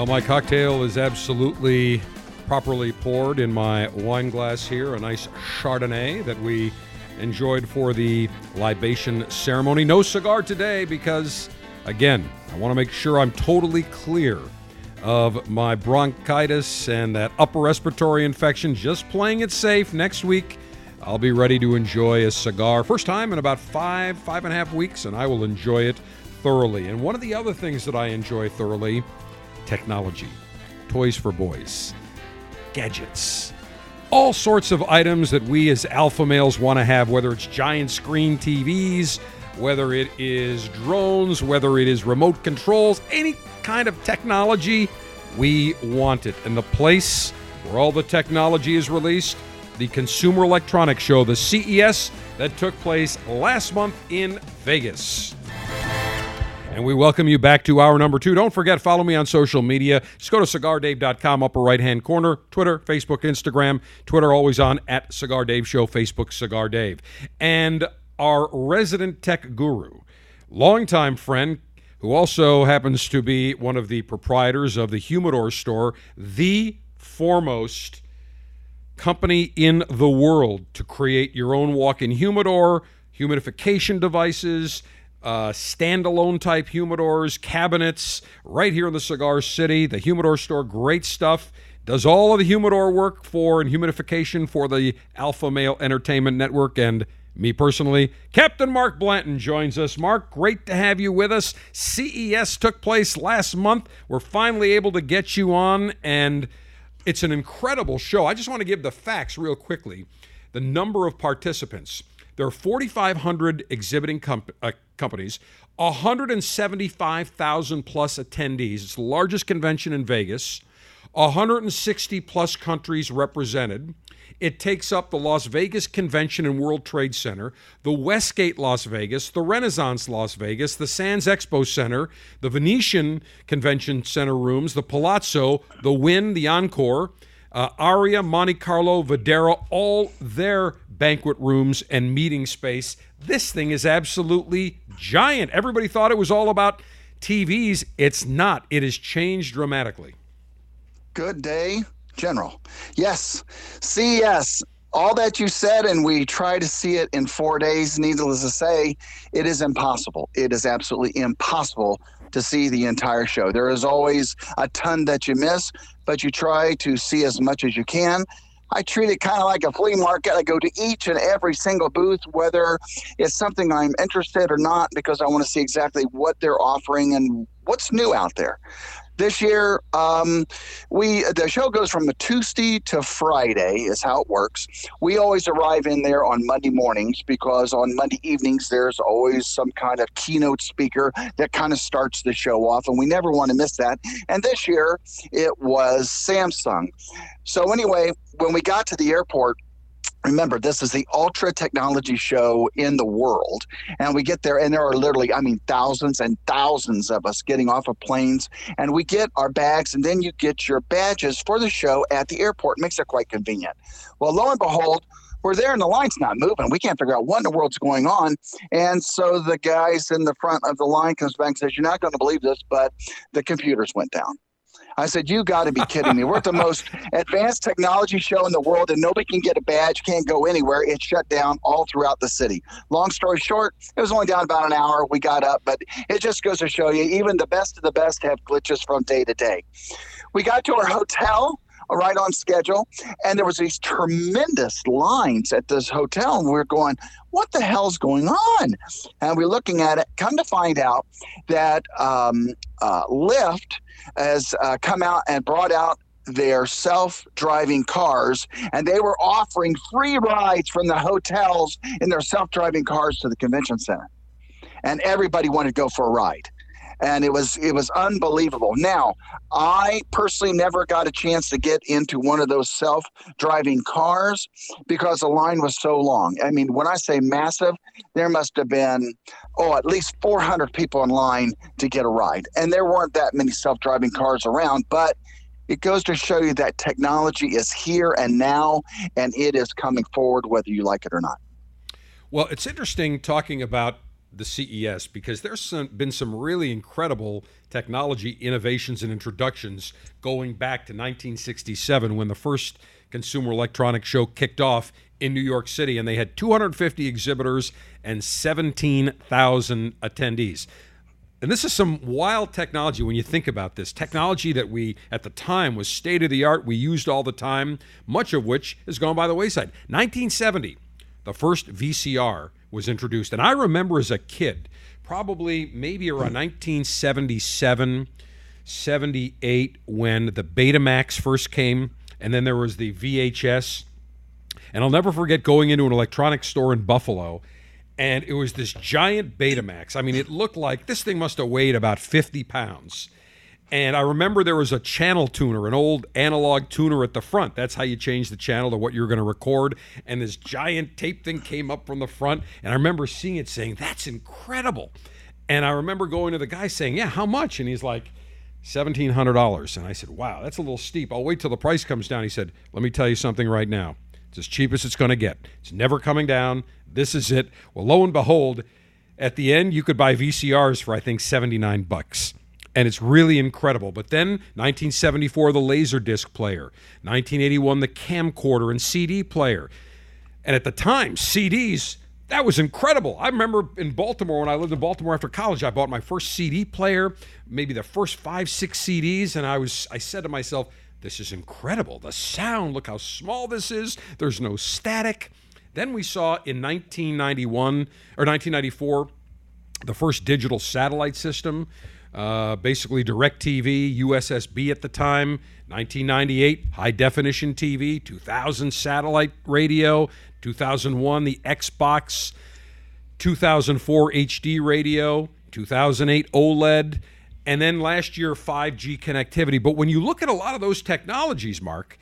Well, my cocktail is absolutely properly poured in my wine glass here. A nice Chardonnay that we enjoyed for the libation ceremony. No cigar today because, again, I want to make sure I'm totally clear of my bronchitis and that upper respiratory infection. Just playing it safe. Next week, I'll be ready to enjoy a cigar. First time in about five, five and a half weeks, and I will enjoy it thoroughly. And one of the other things that I enjoy thoroughly technology, toys for boys, gadgets, all sorts of items that we as alpha males want to have, whether it's giant screen TVs, whether it is drones, whether it is remote controls, any kind of technology, we want it. And the place where all the technology is released, the Consumer Electronics Show, the CES that took place last month in Vegas. And we welcome you back to hour number two. Don't forget, follow me on social media. Just go to cigardave.com, upper right hand corner, Twitter, Facebook, Instagram. Twitter always on at Cigar Dave Show, Facebook, Cigar Dave. And our resident tech guru, longtime friend, who also happens to be one of the proprietors of the Humidor store, the foremost company in the world to create your own walk in humidor, humidification devices, uh, standalone type humidors, cabinets, right here in the Cigar City. The Humidor store, great stuff. Does all of the humidor work for and humidification for the Alpha Male Entertainment Network and me personally. Captain Mark Blanton joins us. Mark, great to have you with us. CES took place last month. We're finally able to get you on, and it's an incredible show. I just want to give the facts real quickly. The number of participants there are 4,500 exhibiting uh, companies, 175,000 plus attendees. It's the largest convention in Vegas, 160 plus countries represented. It takes up the Las Vegas Convention and World Trade Center, the Westgate Las Vegas, the Renaissance Las Vegas, the Sands Expo Center, the Venetian Convention Center rooms, the Palazzo, the Wynn, the Encore, uh, Aria, Monte Carlo, Vdara, all their banquet rooms and meeting space. This thing is absolutely giant. Everybody thought it was all about TVs. It's not. It has changed dramatically. Good day, General. Yes, CES. All that you said, and we try to see it in four days. Needless to say, it is impossible. It is absolutely impossible to see the entire show. There is always a ton that you miss, but you try to see as much as you can. I treat it kind of like a flea market. I go to each and every single booth, whether it's something I'm interested or not, because I want to see exactly what they're offering and what's new out there. This year, um, we the show goes from a Tuesday to Friday is how it works. We always arrive in there on Monday mornings because on Monday evenings there's always some kind of keynote speaker that kind of starts the show off, and we never want to miss that. And this year it was Samsung. So anyway, when we got to the airport, remember this is the ultra technology show in the world and we get there and there are literally i mean thousands and thousands of us getting off of planes and we get our bags and then you get your badges for the show at the airport it makes it quite convenient well lo and behold we're there and the line's not moving. We can't figure out what in the world's going on. And so the guys in the front of the line comes back and says, You're not going to believe this, but the computers went down. I said, You got to be kidding me. We're at the most advanced technology show in the world, and nobody can get a badge, can't go anywhere. It's shut down all throughout the city. Long story short, it was only down about an hour. We got up, but it just goes to show you even the best of the best have glitches from day to day. We got to our hotel right on schedule. And there was these tremendous lines at this hotel. And we are going, what the hell's going on? And we're looking at it, come to find out that um, uh, Lyft has uh, come out and brought out their self-driving cars and they were offering free rides from the hotels in their self-driving cars to the convention center. And everybody wanted to go for a ride and it was it was unbelievable. Now, I personally never got a chance to get into one of those self-driving cars because the line was so long. I mean, when I say massive, there must have been oh at least 400 people in line to get a ride, and there weren't that many self-driving cars around, but it goes to show you that technology is here and now, and it is coming forward whether you like it or not. Well, it's interesting talking about the CES because there's some, been some really incredible technology innovations and introductions going back to 1967 when the first Consumer Electronics Show kicked off in New York City, and they had 250 exhibitors and 17,000 attendees. And this is some wild technology when you think about this. Technology that we, at the time, was state of the art, we used all the time, much of which has gone by the wayside. 1970, the first VCR was introduced. And I remember as a kid, probably maybe around 1977, 78, when the Betamax first came, and then there was the VHS. And I'll never forget going into an electronics store in Buffalo, and it was this giant Betamax. I mean, it looked like this thing must have weighed about 50 pounds and I remember there was a channel tuner, an old analog tuner at the front. That's how you change the channel to what you're going to record. And this giant tape thing came up from the front. And I remember seeing it saying, That's incredible. And I remember going to the guy saying, "Yeah, how much?" And he's like, seventeen hundred dollars. And I said, "Wow, that's a little steep. I'll wait till the price comes down." He said, "Let me tell you something right now. It's as cheap as it's going to get. It's never coming down. This is it." Well, lo and behold, at the end, you could buy VCRs for I think seventy nine bucks. And it's really incredible. But then 1974, the Laserdisc player. 1981, the camcorder and CD player. And at the time, CDs that was incredible. I remember in Baltimore when I lived in Baltimore after college, I bought my first CD player, maybe the first five, six CDs, and I was I said to myself, this is incredible. The sound, look how small this is. There's no static. Then we saw in 1991 or 1994 the first digital satellite system, uh, basically DirecTV, USSB at the time. 1998, high definition TV. 2000, satellite radio. 2001, the Xbox, 2004, HD radio, 2008, OLED, and then last year, 5G connectivity. But when you look at a lot of those technologies, Mark,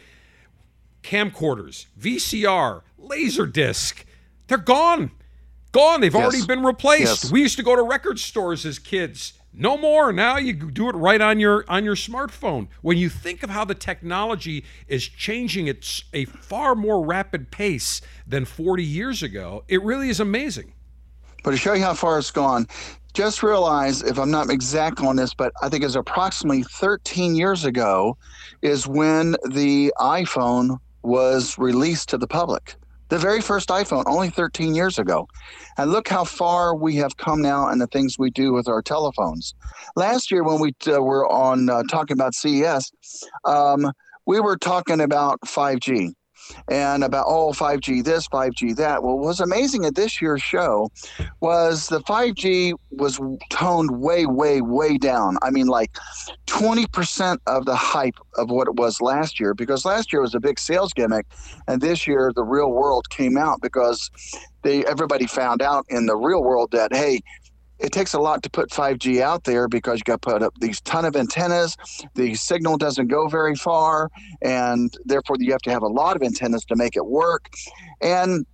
camcorders, VCR, Laserdisc, they're gone. Gone. They've yes. already been replaced. Yes. We used to go to record stores as kids no more. Now you do it right on your on your smartphone. When you think of how the technology is changing at a far more rapid pace than 40 years ago, it really is amazing. But to show you how far it's gone, just realize if I'm not exact on this, but I think it's approximately 13 years ago is when the iPhone was released to the public the very first iPhone, only 13 years ago. And look how far we have come now and the things we do with our telephones. Last year, when we uh, were on uh, talking about CES, um, we were talking about 5G and about oh 5G this 5G that. Well, what was amazing at this year's show was the 5G was toned way way way down. I mean like 20% of the hype of what it was last year because last year was a big sales gimmick and this year the real world came out because they everybody found out in the real world that hey it takes a lot to put 5G out there because you got to put up these ton of antennas. The signal doesn't go very far, and therefore you have to have a lot of antennas to make it work. And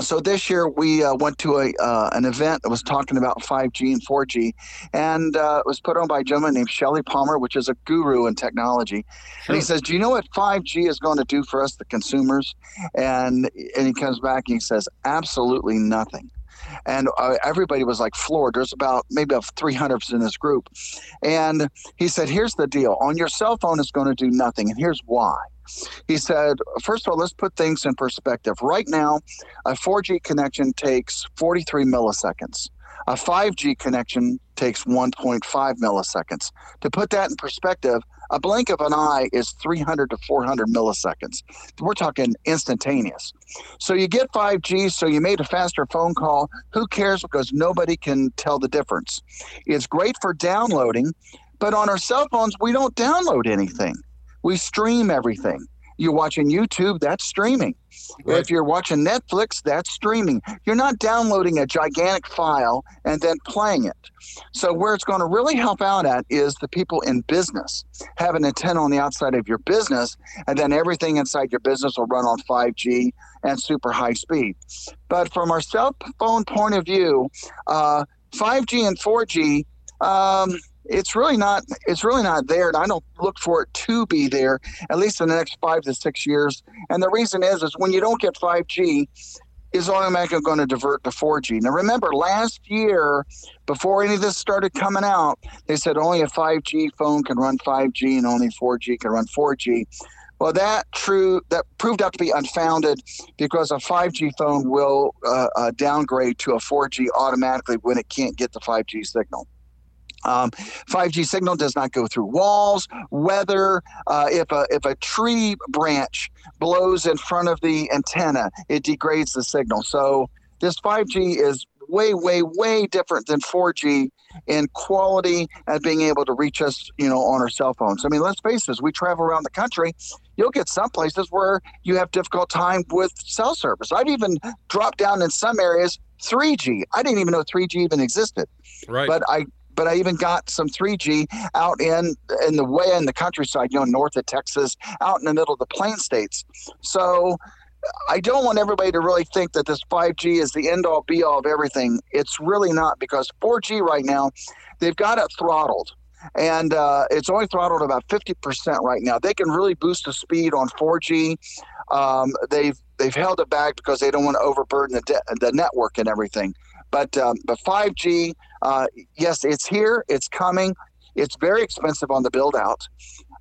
so this year we uh, went to a uh, an event that was talking about 5G and 4G, and uh, it was put on by a gentleman named Shelly Palmer, which is a guru in technology. Sure. And he says, "Do you know what 5G is going to do for us, the consumers?" And and he comes back and he says, "Absolutely nothing." And uh, everybody was like floored. There's about maybe about 300 in this group, and he said, "Here's the deal: on your cell phone, it's going to do nothing, and here's why." He said, first of all, let's put things in perspective. Right now, a 4G connection takes 43 milliseconds. A 5G connection takes 1.5 milliseconds. To put that in perspective, a blink of an eye is 300 to 400 milliseconds. We're talking instantaneous. So you get 5G, so you made a faster phone call. Who cares? Because nobody can tell the difference. It's great for downloading, but on our cell phones, we don't download anything. We stream everything. You're watching YouTube, that's streaming. Right. If you're watching Netflix, that's streaming. You're not downloading a gigantic file and then playing it. So, where it's going to really help out at is the people in business have an antenna on the outside of your business, and then everything inside your business will run on 5G and super high speed. But from our cell phone point of view, uh, 5G and 4G. Um, it's really not it's really not there and i don't look for it to be there at least in the next five to six years. And the reason is is when you don't get 5g is automatically going to divert to 4g now remember last year before any of this started coming out they said only a 5g phone can run 5g and only 4g can run 4g well, that true that proved out to be unfounded because a 5G phone will uh, uh, downgrade to a 4G automatically when it can't get the 5G signal. Um, 5G signal does not go through walls, weather. Uh, if a if a tree branch blows in front of the antenna, it degrades the signal. So this 5G is way, way, way different than 4G in quality and being able to reach us, you know, on our cell phones. I mean, let's face this: we travel around the country. You'll get some places where you have difficult time with cell service. I've even dropped down in some areas 3G. I didn't even know 3G even existed. Right. But I but I even got some 3G out in in the way in the countryside, you know, north of Texas, out in the middle of the plain states. So I don't want everybody to really think that this 5G is the end all be all of everything. It's really not because 4G right now, they've got it throttled. And uh, it's only throttled about 50% right now. They can really boost the speed on 4G. Um, they've they've held it back because they don't want to overburden the, de- the network and everything. But um, but 5G, uh, yes, it's here. It's coming. It's very expensive on the build out.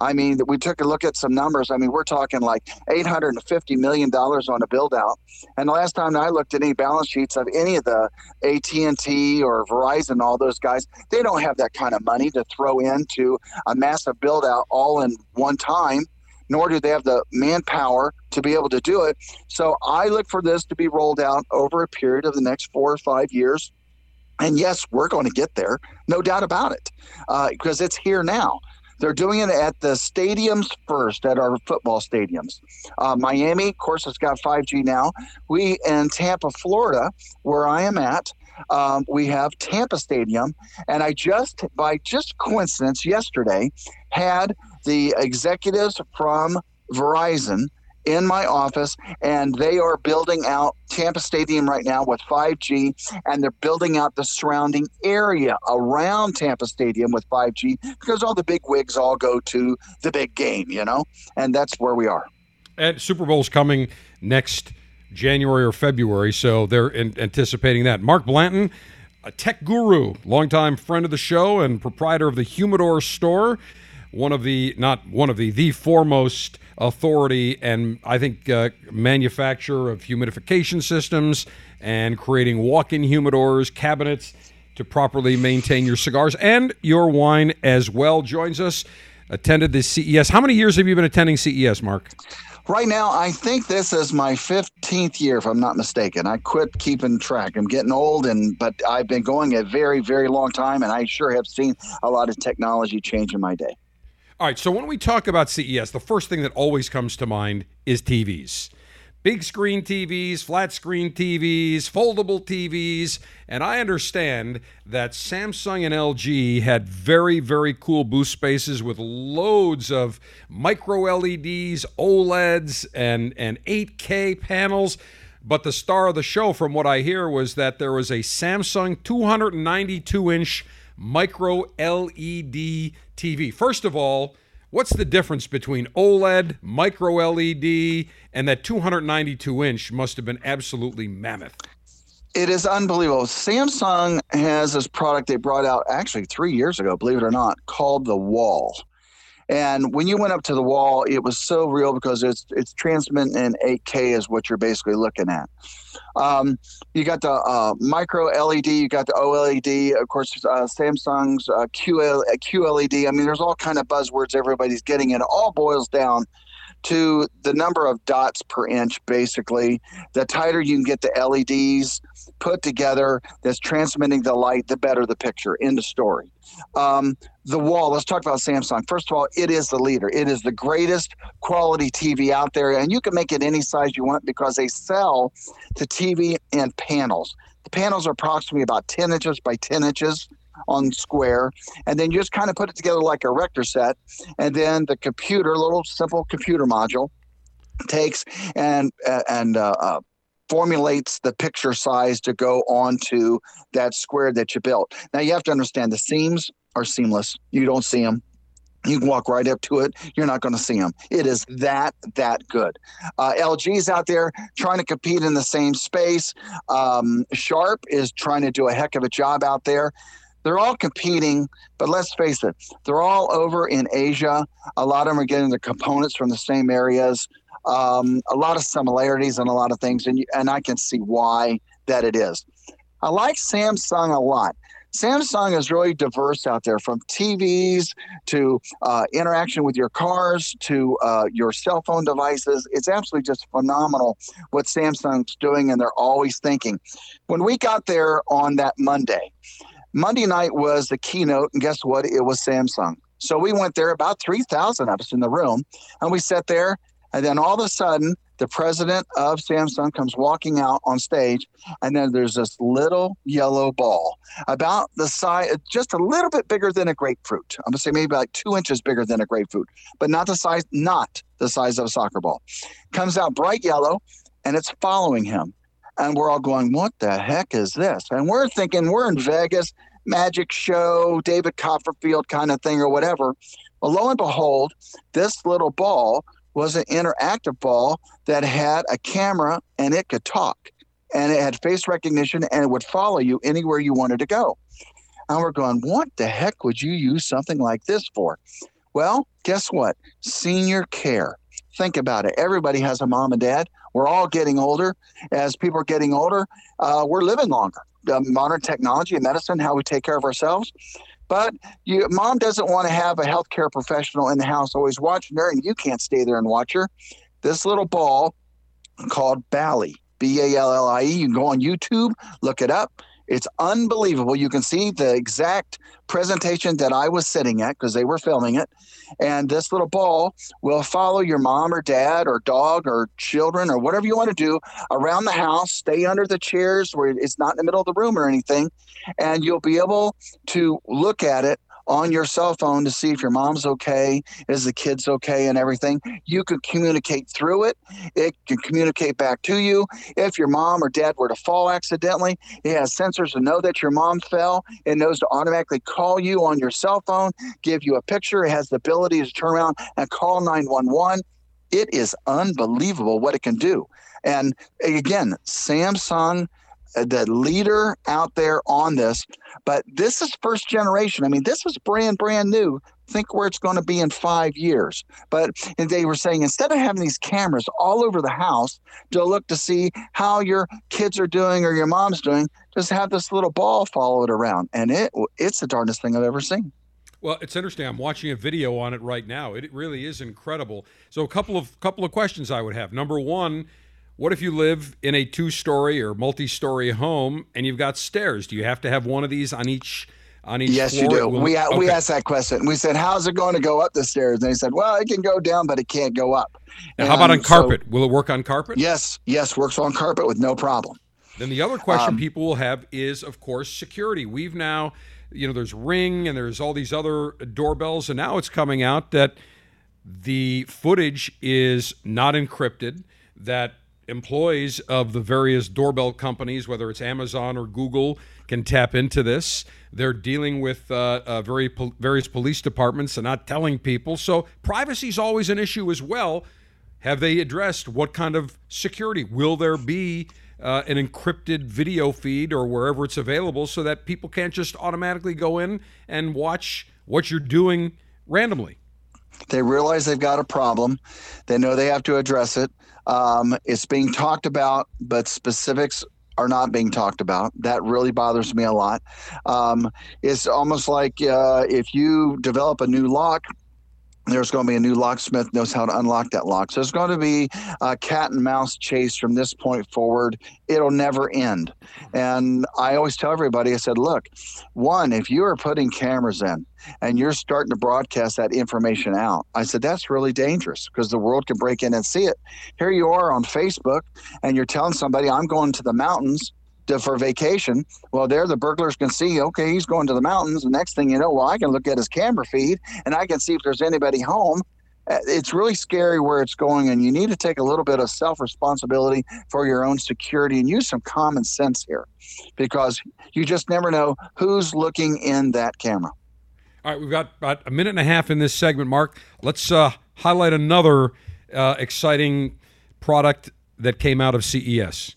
I mean, we took a look at some numbers. I mean, we're talking like $850 million on a build out. And the last time I looked at any balance sheets of any of the AT&T or Verizon, all those guys, they don't have that kind of money to throw into a massive build out all in one time nor do they have the manpower to be able to do it. So I look for this to be rolled out over a period of the next four or five years. And yes, we're going to get there, no doubt about it, uh, because it's here now. They're doing it at the stadiums first, at our football stadiums. Uh, Miami, of course, has got 5G now. We in Tampa, Florida, where I am at, um, we have Tampa Stadium, and I just, by just coincidence, yesterday had the executives from Verizon in my office, and they are building out Tampa Stadium right now with 5G, and they're building out the surrounding area around Tampa Stadium with 5G because all the big wigs all go to the big game, you know, and that's where we are. And Super Bowl's coming next January or February, so they're in, anticipating that. Mark Blanton, a tech guru, longtime friend of the show and proprietor of the Humidor store one of the not one of the the foremost authority and I think uh, manufacturer of humidification systems and creating walk-in humidors, cabinets to properly maintain your cigars and your wine as well. Joins us. Attended the CES. How many years have you been attending CES, Mark? Right now, I think this is my 15th year, if I'm not mistaken. I quit keeping track. I'm getting old, and but I've been going a very, very long time, and I sure have seen a lot of technology change in my day. All right, so when we talk about CES, the first thing that always comes to mind is TVs. Big screen TVs, flat screen TVs, foldable TVs, and I understand that Samsung and LG had very, very cool booth spaces with loads of micro LEDs, OLEDs, and, and 8K panels. But the star of the show, from what I hear, was that there was a Samsung 292 inch micro LED TV. First of all, what's the difference between OLED, micro LED, and that 292 inch must have been absolutely mammoth? It is unbelievable. Samsung has this product they brought out actually three years ago, believe it or not, called the Wall. And when you went up to the wall, it was so real because it's it's transmitting in 8K is what you're basically looking at. Um, you got the uh, micro LED, you got the OLED, of course, uh, Samsung's uh, QL, QLED. I mean, there's all kind of buzzwords everybody's getting, and it all boils down to the number of dots per inch, basically. The tighter you can get the LEDs put together that's transmitting the light, the better the picture. End of story. Um, the wall, let's talk about Samsung. First of all, it is the leader. It is the greatest quality TV out there, and you can make it any size you want because they sell the TV and panels. The panels are approximately about 10 inches by 10 inches on square, and then you just kind of put it together like a rector set, and then the computer, little simple computer module, takes and and uh, uh, formulates the picture size to go onto that square that you built. Now you have to understand the seams are seamless. You don't see them. You can walk right up to it. You're not going to see them. It is that that good. Uh, LG's out there trying to compete in the same space. Um, Sharp is trying to do a heck of a job out there. They're all competing, but let's face it, they're all over in Asia. A lot of them are getting the components from the same areas. Um, a lot of similarities and a lot of things, and and I can see why that it is. I like Samsung a lot. Samsung is really diverse out there from TVs to uh, interaction with your cars to uh, your cell phone devices. It's absolutely just phenomenal what Samsung's doing, and they're always thinking. When we got there on that Monday, Monday night was the keynote, and guess what? It was Samsung. So we went there, about 3,000 of us in the room, and we sat there. And then all of a sudden, the president of Samsung comes walking out on stage, and then there's this little yellow ball about the size, uh, just a little bit bigger than a grapefruit. I'm gonna say maybe like two inches bigger than a grapefruit, but not the size, not the size of a soccer ball. Comes out bright yellow, and it's following him. And we're all going, What the heck is this? And we're thinking we're in Vegas, magic show, David Copperfield kind of thing or whatever. Well, lo and behold, this little ball was an interactive ball that had a camera and it could talk and it had face recognition and it would follow you anywhere you wanted to go. And we're going, what the heck would you use something like this for? Well, guess what? Senior care. Think about it. Everybody has a mom and dad. We're all getting older. As people are getting older, uh, we're living longer. Modern technology and medicine, how we take care of ourselves. But you, mom doesn't want to have a healthcare professional in the house always watching her, and you can't stay there and watch her. This little ball called Ballie, B A L L I E. You can go on YouTube, look it up. It's unbelievable. You can see the exact presentation that I was sitting at because they were filming it. And this little ball will follow your mom or dad or dog or children or whatever you want to do around the house. Stay under the chairs where it's not in the middle of the room or anything. And you'll be able to look at it on your cell phone to see if your mom's okay, is the kids okay, and everything. You can communicate through it. It can communicate back to you. If your mom or dad were to fall accidentally, it has sensors to know that your mom fell. It knows to automatically call you on your cell phone, give you a picture. It has the ability to turn around and call 911. It is unbelievable what it can do. And again, Samsung the leader out there on this. But this is first generation. I mean, this is brand, brand new. Think where it's going to be in five years. But and they were saying instead of having these cameras all over the house to look to see how your kids are doing or your mom's doing, just have this little ball follow it around. And it it's the darndest thing I've ever seen. Well, it's interesting. I'm watching a video on it right now. It really is incredible. So, a couple of couple of questions I would have. Number one, what if you live in a two story or multi story home and you've got stairs? Do you have to have one of these on each? On each yes, floor? you do. Will- we okay. we asked that question. We said, "How's it going to go up the stairs?" And they said, "Well, it can go down, but it can't go up." Now, how about on And so- carpet? Will it work on carpet? yes, yes, works on carpet with no problem. Then the other question Um, people will have is, of course, security. We've now, you know, there's Ring and there's all these other doorbells, and now it's coming out that the footage is not encrypted, that employees of the various doorbell companies, whether it's Amazon or Google, can tap into this. They're dealing with uh, uh, very various police departments and not telling people. So privacy is always an issue as well. Have they addressed what kind of security? Will there be uh, an encrypted video feed or wherever it's available so that people can't just automatically go in and watch what you're doing randomly? They realize they've got a problem. They know they have to address it. Um, it's being talked about, but specifics are not being talked about. That really bothers me a lot. Um, it's almost like uh, if you develop a new lock, there's going to be a new locksmith knows how to unlock that lock. So it's going to be a cat and mouse chase from this point forward. It'll never end. And I always tell everybody, I said, look, one, if you are putting cameras in and you're starting to broadcast that information out, I said, that's really dangerous because the world can break in and see it. Here you are on Facebook and you're telling somebody, I'm going to the mountains to, for vacation. Well, there the burglars can see, okay, he's going to the mountains. The next thing you know, well, I can look at his camera feed and I can see if there's anybody home. Uh, It's really scary where it's going, and you need to take a little bit of self responsibility for your own security and use some common sense here because you just never know who's looking in that camera. All right, we've got about a minute and a half in this segment, Mark. Let's uh, highlight another uh, exciting product that came out of CES.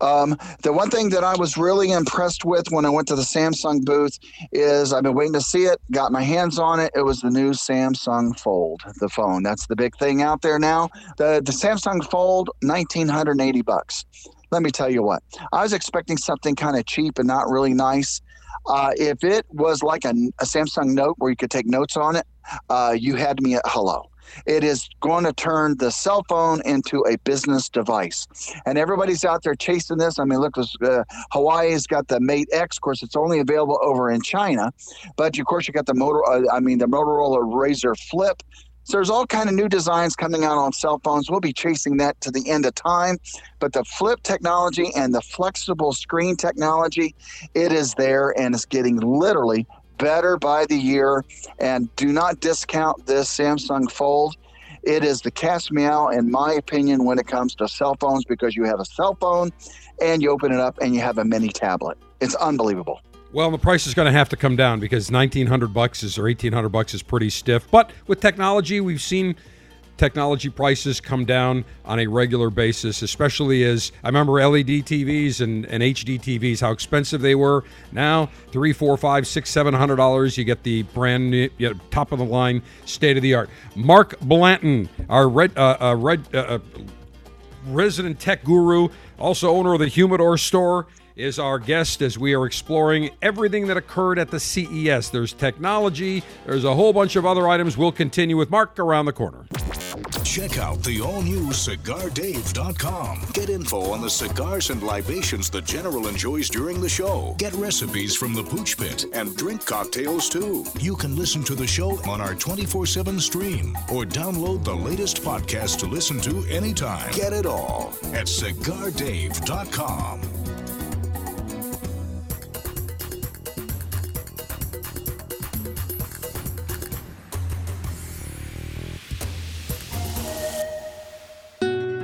Um, the one thing that I was really impressed with when I went to the Samsung booth is I've been waiting to see it, got my hands on it. It was the new Samsung Fold, the phone. That's the big thing out there now. The the Samsung Fold, nineteen hundred eighty bucks. Let me tell you what, I was expecting something kind of cheap and not really nice. Uh, if it was like a, a Samsung Note where you could take notes on it, uh, you had me at hello. It is going to turn the cell phone into a business device, and everybody's out there chasing this. I mean, look, uh, Huawei's got the Mate X. Of course, it's only available over in China, but of course, you got the motor. Uh, I mean, the Motorola Razr Flip. So there's all kind of new designs coming out on cell phones. We'll be chasing that to the end of time. But the flip technology and the flexible screen technology, it is there and it's getting literally better by the year. And do not discount this Samsung Fold. It is the cast meow, in my opinion, when it comes to cell phones, because you have a cell phone and you open it up and you have a mini tablet. It's unbelievable. Well, the price is going to have to come down because 1900 bucks is or 1800 bucks is pretty stiff. But with technology, we've seen technology prices come down on a regular basis, especially as I remember LED TVs and, and HD TVs, how expensive they were. Now, three, four, five, six, seven hundred dollars, you get the brand new, you know, top of the line, state of the art. Mark Blanton, our red, uh, uh, red, uh, uh resident tech guru, also owner of the Humidor store is our guest as we are exploring everything that occurred at the CES. There's technology, there's a whole bunch of other items. We'll continue with Mark around the corner. Check out the all new CigarDave.com. Get info on the cigars and libations the General enjoys during the show. Get recipes from the Pooch Pit and drink cocktails too. You can listen to the show on our 24 7 stream or download the latest podcast to listen to anytime. Get it all at CigarDave.com.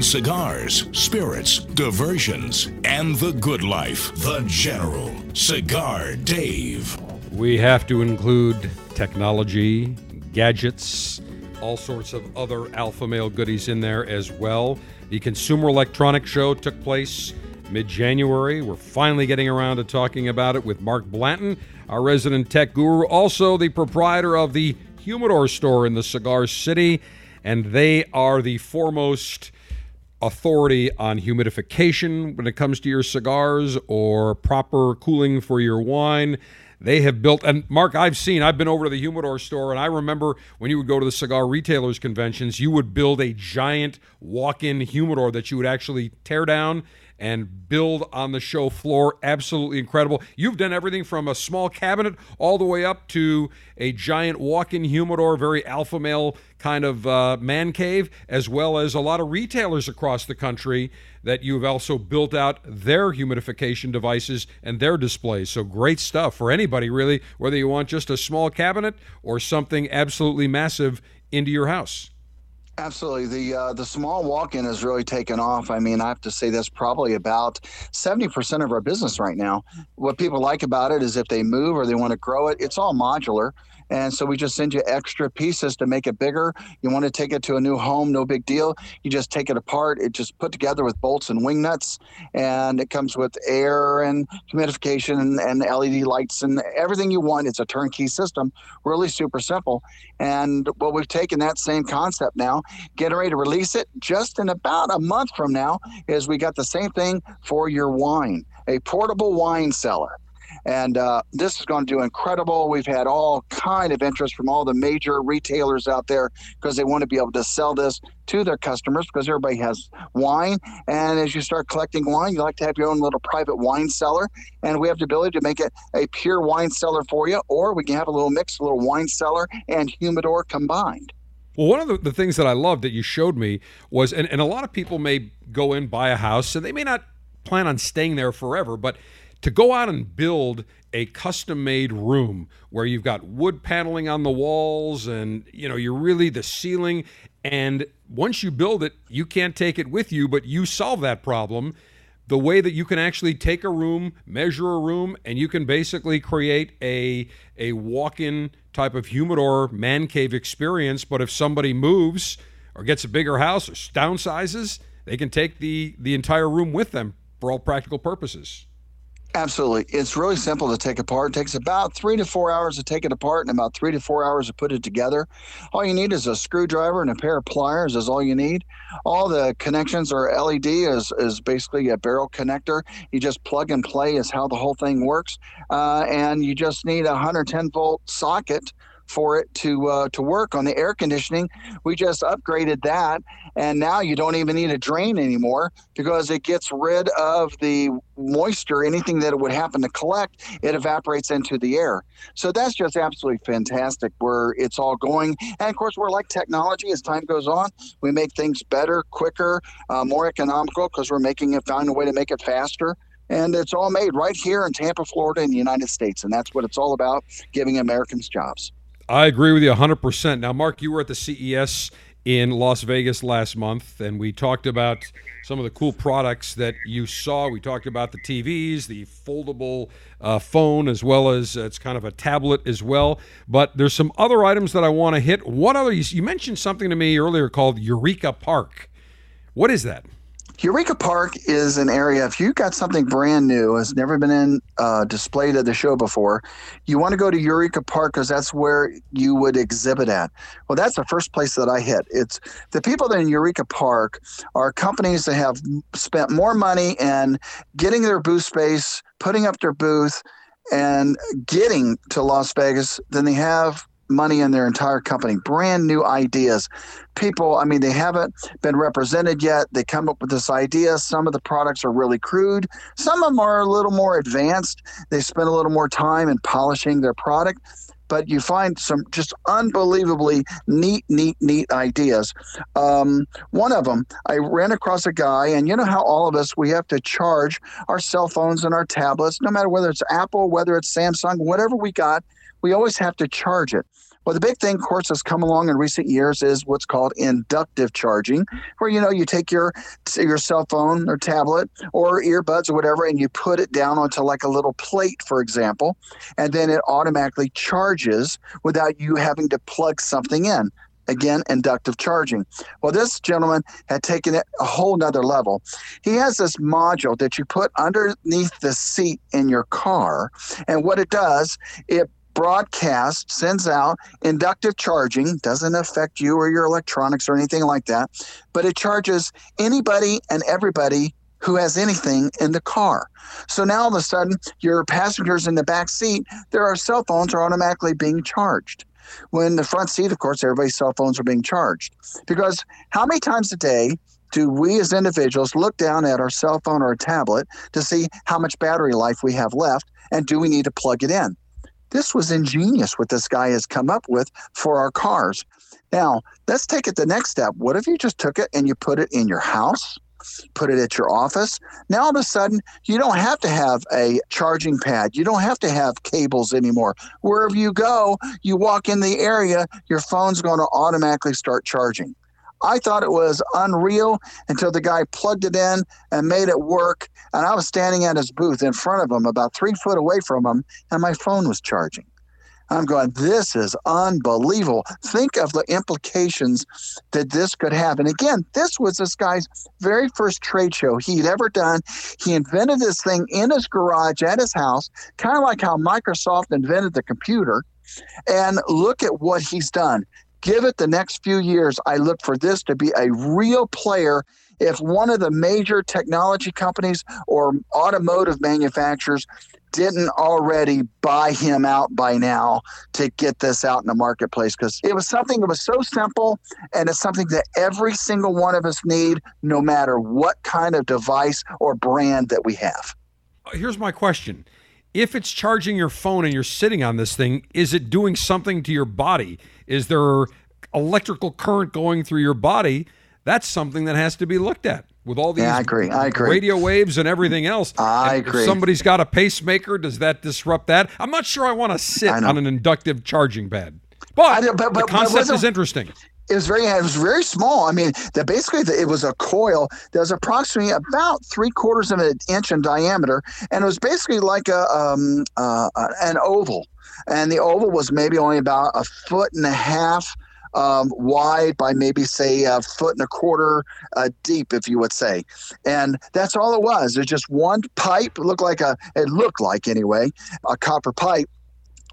On cigars, spirits, diversions, and the good life. The General, Cigar Dave. We have to include technology, gadgets, all sorts of other alpha male goodies in there as well. The Consumer Electronics Show took place mid January. We're finally getting around to talking about it with Mark Blanton, our resident tech guru, also the proprietor of the Humidor store in the Cigar City. And they are the foremost authority on humidification when it comes to your cigars or proper cooling for your wine. They have built, and Mark, I've seen, I've been over to the humidor store, and I remember when you would go to the cigar retailers conventions, you would build a giant walk in humidor that you would actually tear down and build on the show floor. Absolutely incredible. You've done everything from a small cabinet all the way up to a giant walk in humidor, very alpha male kind of uh, man cave, as well as a lot of retailers across the country that you've also built out their humidification devices and their displays. So great stuff for anybody, really, whether you want just a small cabinet or something absolutely massive into your house. Absolutely. The uh, the small walk-in has really taken off. I mean, I have to say that's probably about 70% of our business right now. What people like about it is if they move or they want to grow it, it's all modular. And so we just send you extra pieces to make it bigger. You want to take it to a new home, no big deal. You just take it apart. It just put together with bolts and wing nuts. And it comes with air and humidification and, and LED lights and everything you want. It's a turnkey system, really super simple. And what we've taken that same concept now, getting ready to release it just in about a month from now, is we got the same thing for your wine, a portable wine cellar. And uh, this is going to do incredible. We've had all kind of interest from all the major retailers out there because they want to be able to sell this to their customers because everybody has wine. And as you start collecting wine, you like to have your own little private wine cellar. And we have the ability to make it a pure wine cellar for you, or we can have a little mix, a little wine cellar and humidor combined. Well, one of the, the things that I loved that you showed me was, and, and a lot of people may go in, buy a house, and they may not plan on staying there forever, but to go out and build a custom made room where you've got wood paneling on the walls and you know you're really the ceiling. And once you build it you can't take it with you but you solve that problem the way that you can actually take a room measure a room and you can basically create a a walk-in type of humidor man cave experience. But if somebody moves or gets a bigger house or downsizes they can take the the entire room with them for all practical purposes Absolutely. It's really simple to take apart. It takes about three to four hours to take it apart and about three to four hours to put it together. All you need is a screwdriver and a pair of pliers is all you need. All the connections are LED is, is basically a barrel connector. You just plug and play is how the whole thing works. Uh, and you just need a 110 volt socket for it to uh, to work on the air conditioning. We just upgraded that, and now you don't even need a drain anymore because it gets rid of the moisture. Anything that it would happen to collect, it evaporates into the air. So that's just absolutely fantastic. Where it's all going, and of course we're like technology. As time goes on, we make things better, quicker, uh, more economical because we're making it find a way to make it faster and it's all made right here in Tampa, Florida, in the United States. And that's what it's all about giving Americans jobs. I agree with you 100%. Now, Mark, you were at the CES in Las Vegas last month, and we talked about some of the cool products that you saw. We talked about the TVs, the foldable uh, phone, as well as uh, it's kind of a tablet as well. But there's some other items that I want to hit. What other? You mentioned something to me earlier called Eureka Park. What is that? Eureka Park is an area, if you've got something brand new, has never been in uh, displayed at the show before, you want to go to Eureka Park because that's where you would exhibit at. Well, that's the first place that I hit. It's the people that in Eureka Park are companies that have spent more money in getting their booth space, putting up their booth, and getting to Las Vegas than they have money in their entire company, brand new ideas. People, I mean, they haven't been represented yet. They come up with this idea. Some of the products are really crude, some of them are a little more advanced. They spend a little more time in polishing their product. But you find some just unbelievably neat, neat, neat ideas. Um, one of them, I ran across a guy, and you know how all of us we have to charge our cell phones and our tablets, no matter whether it's Apple, whether it's Samsung, whatever we got we always have to charge it. Well, the big thing, of course, that's come along in recent years is what's called inductive charging, where you know you take your your cell phone or tablet or earbuds or whatever, and you put it down onto like a little plate, for example, and then it automatically charges without you having to plug something in. Again, inductive charging. Well, this gentleman had taken it a whole nother level. He has this module that you put underneath the seat in your car, and what it does, it broadcast sends out inductive charging doesn't affect you or your electronics or anything like that but it charges anybody and everybody who has anything in the car. So now all of a sudden your passengers in the back seat their cell phones are automatically being charged. When the front seat of course everybody's cell phones are being charged. Because how many times a day do we as individuals look down at our cell phone or tablet to see how much battery life we have left and do we need to plug it in this was ingenious what this guy has come up with for our cars. Now, let's take it the next step. What if you just took it and you put it in your house? Put it at your office. Now, all of a sudden, you don't have to have a charging pad. You don't have to have cables anymore. Wherever you go, you walk in the area, your phone's going to automatically start charging. I thought it was unreal until the guy plugged it in and made it work. And I was standing at his booth in front of him, about three foot away from him, and my phone was charging. I'm going, this is unbelievable. Think of the implications that this could have. And again, this was this guy's very first trade show he'd ever done. He invented this thing in his garage at his house, kind of like how Microsoft invented the computer. And look at what he's done give it the next few years. I look for this to be a real player. If one of the major technology companies or automotive manufacturers didn't already buy him out by now to get this out in the marketplace because it was something that was so simple and it's something that every single one of us need no matter what kind of device or brand that we have here's my question if it's charging your phone and you're sitting on this thing is it doing something to your body is there electrical current going through your body that's something that has to be looked at with all these yeah, I agree. I agree. radio waves and everything else. I And agree. If somebody's got a pacemaker, does that disrupt that? I'm not sure I want to sit on an inductive charging pad. But, I know, but- the but- but concept is interesting. It was very it was very small. I mean, that basically it was a coil that was approximately about three quarters of an inch in diameter, and it was basically like a um, uh, uh, an oval, and the oval was maybe only about a foot and a half. Um, wide by maybe say a foot and a quarter uh, deep, if you would say, and that's all it was. It's just one pipe. It looked like a. It looked like anyway a copper pipe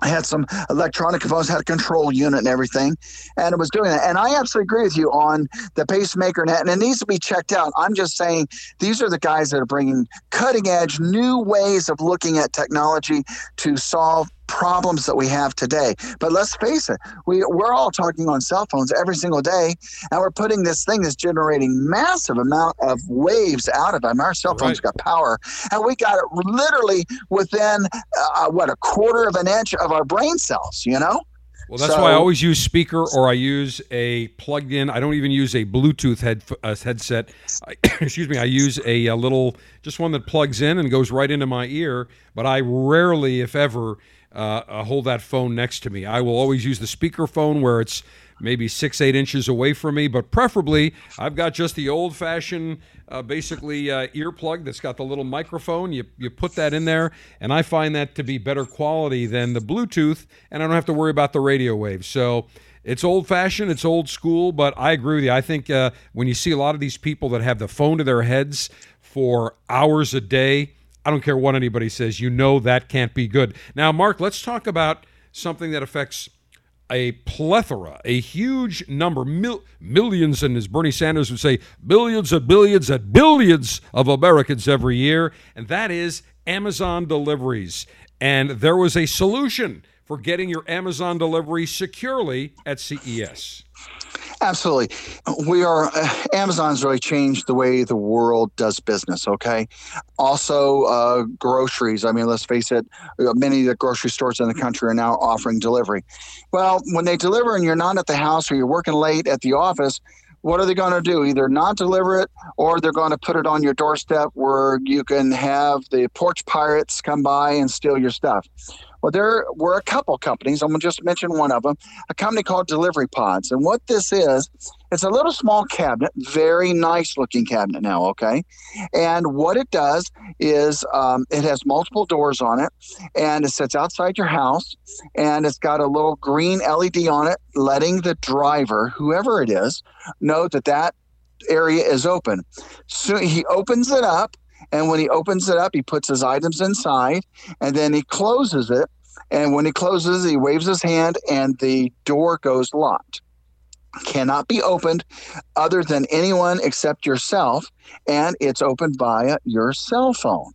I had some electronic phones, had a control unit and everything, and it was doing that. And I absolutely agree with you on the pacemaker net, and it needs to be checked out. I'm just saying these are the guys that are bringing cutting edge, new ways of looking at technology to solve problems that we have today. But let's face it, we, we're all talking on cell phones every single day, and we're putting this thing that's generating massive amount of waves out of them. Our cell phones Right. got power, and we got it literally within uh, what a quarter of an inch of our brain cells. You know. Well, that's So- why I always use speaker or I use a plugged in. I don't even use a Bluetooth head uh, headset. I, excuse me. I use a, a little, just one that plugs in and goes right into my ear. But I rarely, if ever, uh, uh, hold that phone next to me. I will always use the speakerphone where it's maybe six, eight inches away from me. But preferably, I've got just the old fashioned, uh, basically uh, earplug that's got the little microphone. You you put that in there, and I find that to be better quality than the Bluetooth, and I don't have to worry about the radio waves. So. It's old fashioned, it's old school, but I agree with you. I think uh, when you see a lot of these people that have the phone to their heads for hours a day, I don't care what anybody says, you know that can't be good. Now, Mark, let's talk about something that affects a plethora, a huge number, mil- millions, and as Bernie Sanders would say, billions and billions and billions of Americans every year, and that is Amazon deliveries. And there was a solution for getting your Amazon delivery securely at CES. Absolutely. We are, uh, Amazon's really changed the way the world does business, okay? Also, uh, groceries. I mean, let's face it, uh, many of the grocery stores in the country are now offering delivery. Well, when they deliver and you're not at the house or you're working late at the office, what are they going to do? Either not deliver it or they're going to put it on your doorstep where you can have the porch pirates come by and steal your stuff. Well, there were a couple companies. I'm going to just mention one of them a company called Delivery Pods. And what this is, it's a little small cabinet, very nice looking cabinet now, okay? And what it does is um, it has multiple doors on it and it sits outside your house and it's got a little green LED on it, letting the driver, whoever it is, know that that area is open. So he opens it up. And when he opens it up, he puts his items inside and then he closes it. And when he closes, he waves his hand and the door goes locked. Cannot be opened other than anyone except yourself. And it's opened via your cell phone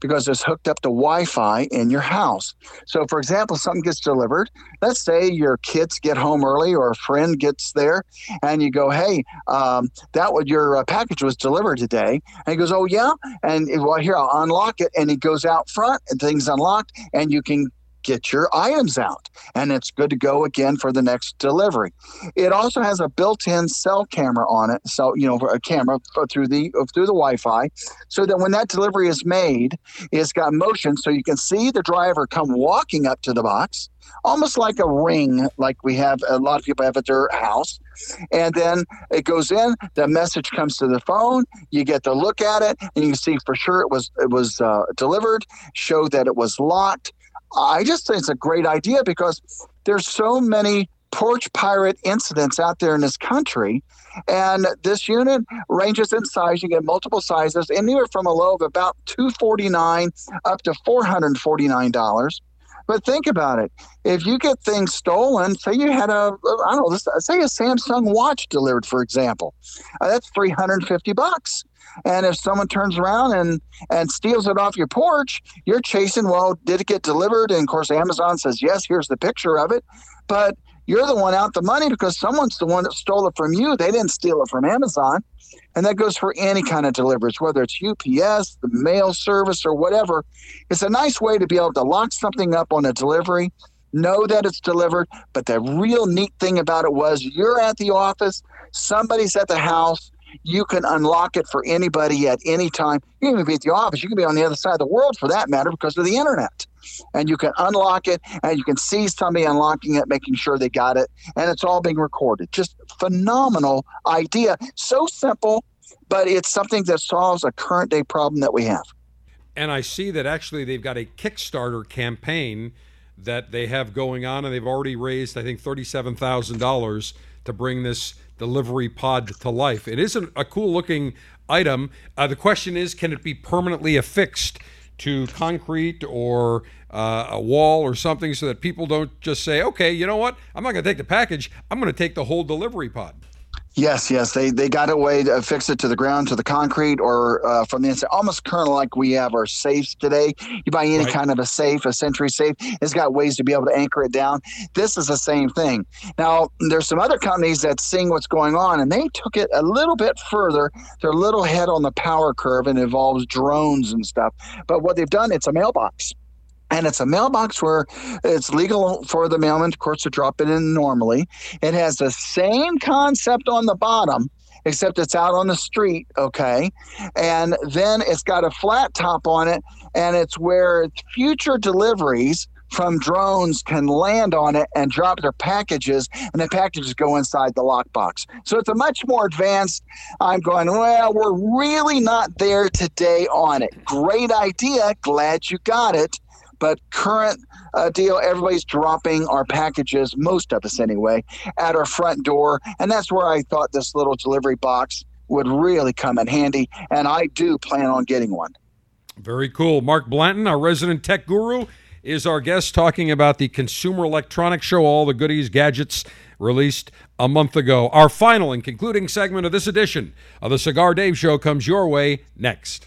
because it's hooked up to Wi Fi in your house. So, for example, something gets delivered. Let's say your kids get home early or a friend gets there, and you go, Hey, um, that what your uh, package was delivered today. And he goes, Oh, yeah. And well, here, I'll unlock it. And he goes out front, and things unlocked, and you can get your items out and it's good to go again for the next delivery. It also has a built-in cell camera on it so you know a camera through the through the wi-fi so that when that delivery is made it's got motion so you can see the driver come walking up to the box almost like a ring like we have a lot of people have at their house and then it goes in the message comes to the phone you get to look at it and you can see for sure it was it was uh, delivered show that it was locked i just think it's a great idea because there's so many porch pirate incidents out there in this country and this unit ranges in size you get multiple sizes anywhere from a low of about 249 up to 449 dollars but think about it. If you get things stolen, say you had a, I don't know, say a Samsung watch delivered, for example, uh, that's 350 bucks. And if someone turns around and and steals it off your porch, you're chasing. Well, did it get delivered? And of course, Amazon says yes. Here's the picture of it, but you're the one out the money because someone's the one that stole it from you. They didn't steal it from Amazon. And that goes for any kind of deliveries, whether it's UPS, the mail service, or whatever. It's a nice way to be able to lock something up on a delivery, know that it's delivered. But the real neat thing about it was you're at the office, somebody's at the house, you can unlock it for anybody at any time. You can even be at the office. You can be on the other side of the world for that matter because of the internet. And you can unlock it and you can see somebody unlocking it, making sure they got it. And it's all being recorded. Just phenomenal idea. So simple, but it's something that solves a current day problem that we have. And I see that actually they've got a Kickstarter campaign that they have going on, and they've already raised, I think, $37,000 to bring this delivery pod to life. It isn't a cool looking item. Uh, the question is can it be permanently affixed to concrete or uh, a wall or something so that people don't just say, okay, you know what? I'm not going to take the package. I'm going to take the whole delivery pod. Yes, yes, they they got a way to fix it to the ground, to the concrete, or uh, from the inside. Almost kind of like we have our safes today. You buy any right. kind of a safe, a Sentry safe, it's got ways to be able to anchor it down. This is the same thing. Now, there's some other companies that seeing what's going on, and they took it a little bit further. They're a little ahead on the power curve, and involves drones and stuff. But what they've done, it's a mailbox and it's a mailbox where it's legal for the mailman, of course, to drop it in normally. It has the same concept on the bottom, except it's out on the street, okay? And then it's got a flat top on it, and it's where future deliveries from drones can land on it and drop their packages, and the packages go inside the lockbox. So it's a much more advanced. I'm going, well, we're really not there today on it. Great idea. Glad you got it. But current uh, deal, everybody's dropping our packages, most of us anyway, at our front door. And that's where I thought this little delivery box would really come in handy. And I do plan on getting one. Very cool. Mark Blanton, our resident tech guru, is our guest talking about the Consumer Electronics Show, all the goodies, gadgets released a month ago. Our final and concluding segment of this edition of the Cigar Dave Show comes your way next.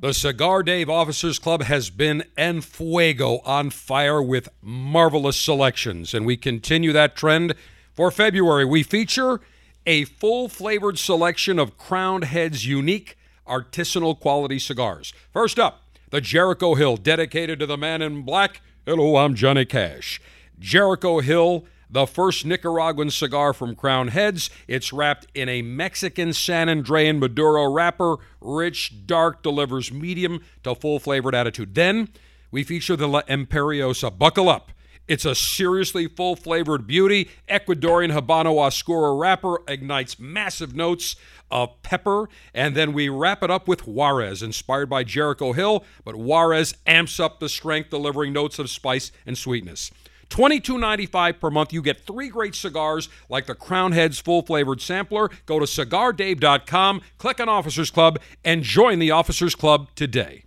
The Cigar Dave Officers Club has been en fuego on fire with marvelous selections, and we continue that trend for February. We feature a full flavored selection of Crowned Heads unique artisanal quality cigars. First up, the Jericho Hill, dedicated to the man in black. Hello, I'm Johnny Cash. Jericho Hill the first Nicaraguan cigar from Crowned Heads. It's wrapped in a Mexican San Andrean Maduro wrapper. Rich, dark, delivers medium to full flavored attitude. Then we feature the La Imperiosa. Buckle up. It's a seriously full flavored beauty. Ecuadorian Habano Oscuro wrapper ignites massive notes of pepper. And then we wrap it up with Juarez, inspired by Jericho Hill, but Juarez amps up the strength, delivering notes of spice and sweetness. $22.95 per month. You get three great cigars like the Crowned Heads full flavored sampler. Go to cigardave.com, click on Officers Club, and join the Officers Club today.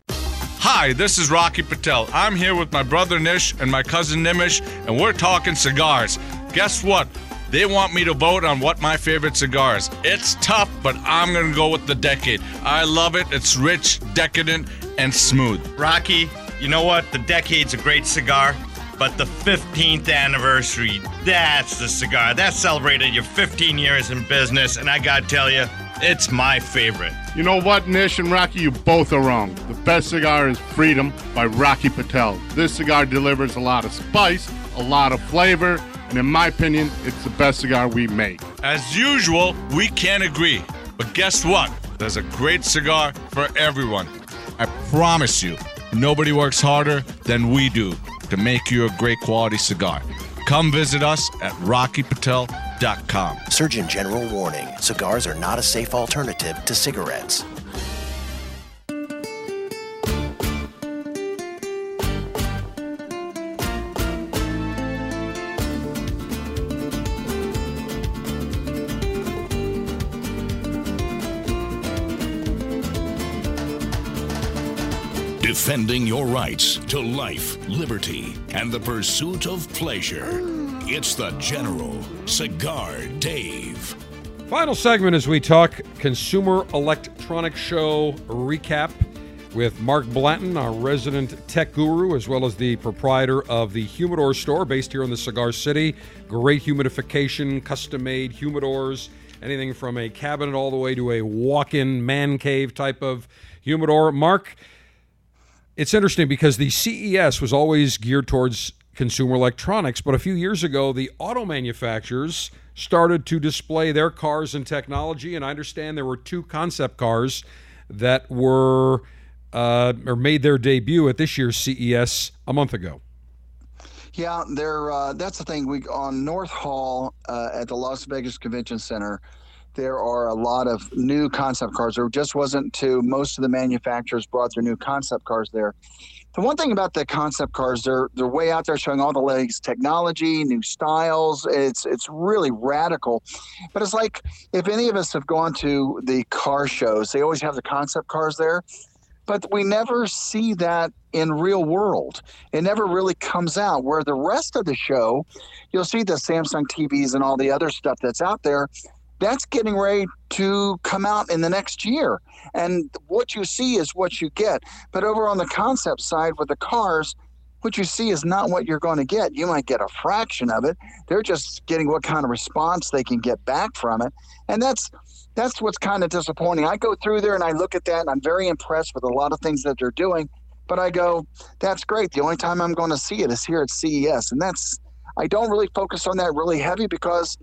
Hi, this is Rocky Patel. I'm here with my brother Nish and my cousin Nimish, and we're talking cigars. Guess what? They want me to vote on what my favorite cigar is. It's tough, but I'm gonna go with the Decade. I love it. It's rich, decadent, and smooth. Rocky, you know what? The Decade's a great cigar. But the 15th anniversary, that's the cigar. That celebrated your 15 years in business, and I gotta tell you, it's my favorite. You know what, Nish and Rocky, you both are wrong. The best cigar is Freedom by Rocky Patel. This cigar delivers a lot of spice, a lot of flavor, and in my opinion, it's the best cigar we make. As usual, we can't agree. But guess what? There's a great cigar for everyone. I promise you, nobody works harder than we do to make you a great quality cigar. Come visit us at rockypatel.com. Surgeon General warning cigars are not a safe alternative to cigarettes. Defending your rights to life, liberty, and the pursuit of pleasure. It's the General Cigar Dave. Final segment as we talk Consumer Electronics Show recap with Mark Blanton, our resident tech guru, as well as the proprietor of the Humidor store based here in the Cigar City. Great humidification, custom made humidors, anything from a cabinet all the way to a walk in man cave type of humidor. Mark, it's interesting because the CES was always geared towards consumer electronics, but a few years ago, the auto manufacturers started to display their cars and technology. And I understand there were two concept cars that were uh, or made their debut at this year's CES a month ago. Yeah, there. Uh, that's the thing. We on North Hall uh, at the Las Vegas Convention Center. There are a lot of new concept cars. There just wasn't to most of the manufacturers brought their new concept cars there. The one thing about the concept cars, they're they're way out there showing all the latest technology, new styles. It's it's really radical. But it's like if any of us have gone to the car shows, they always have the concept cars there but we never see that in real world. It never really comes out. Where the rest of the show, you'll see the Samsung TVs and all the other stuff that's out there. That's getting ready to come out in the next year. And what you see is what you get. But over on the concept side with the cars, what you see is not what you're going to get. You might get a fraction of it. They're just getting what kind of response they can get back from it. And that's that's what's kind of disappointing. I go through there and I look at that and I'm very impressed with a lot of things that they're doing. But I go, that's great. The only time I'm going to see it is here at CES. And that's, I don't really focus on that really heavy because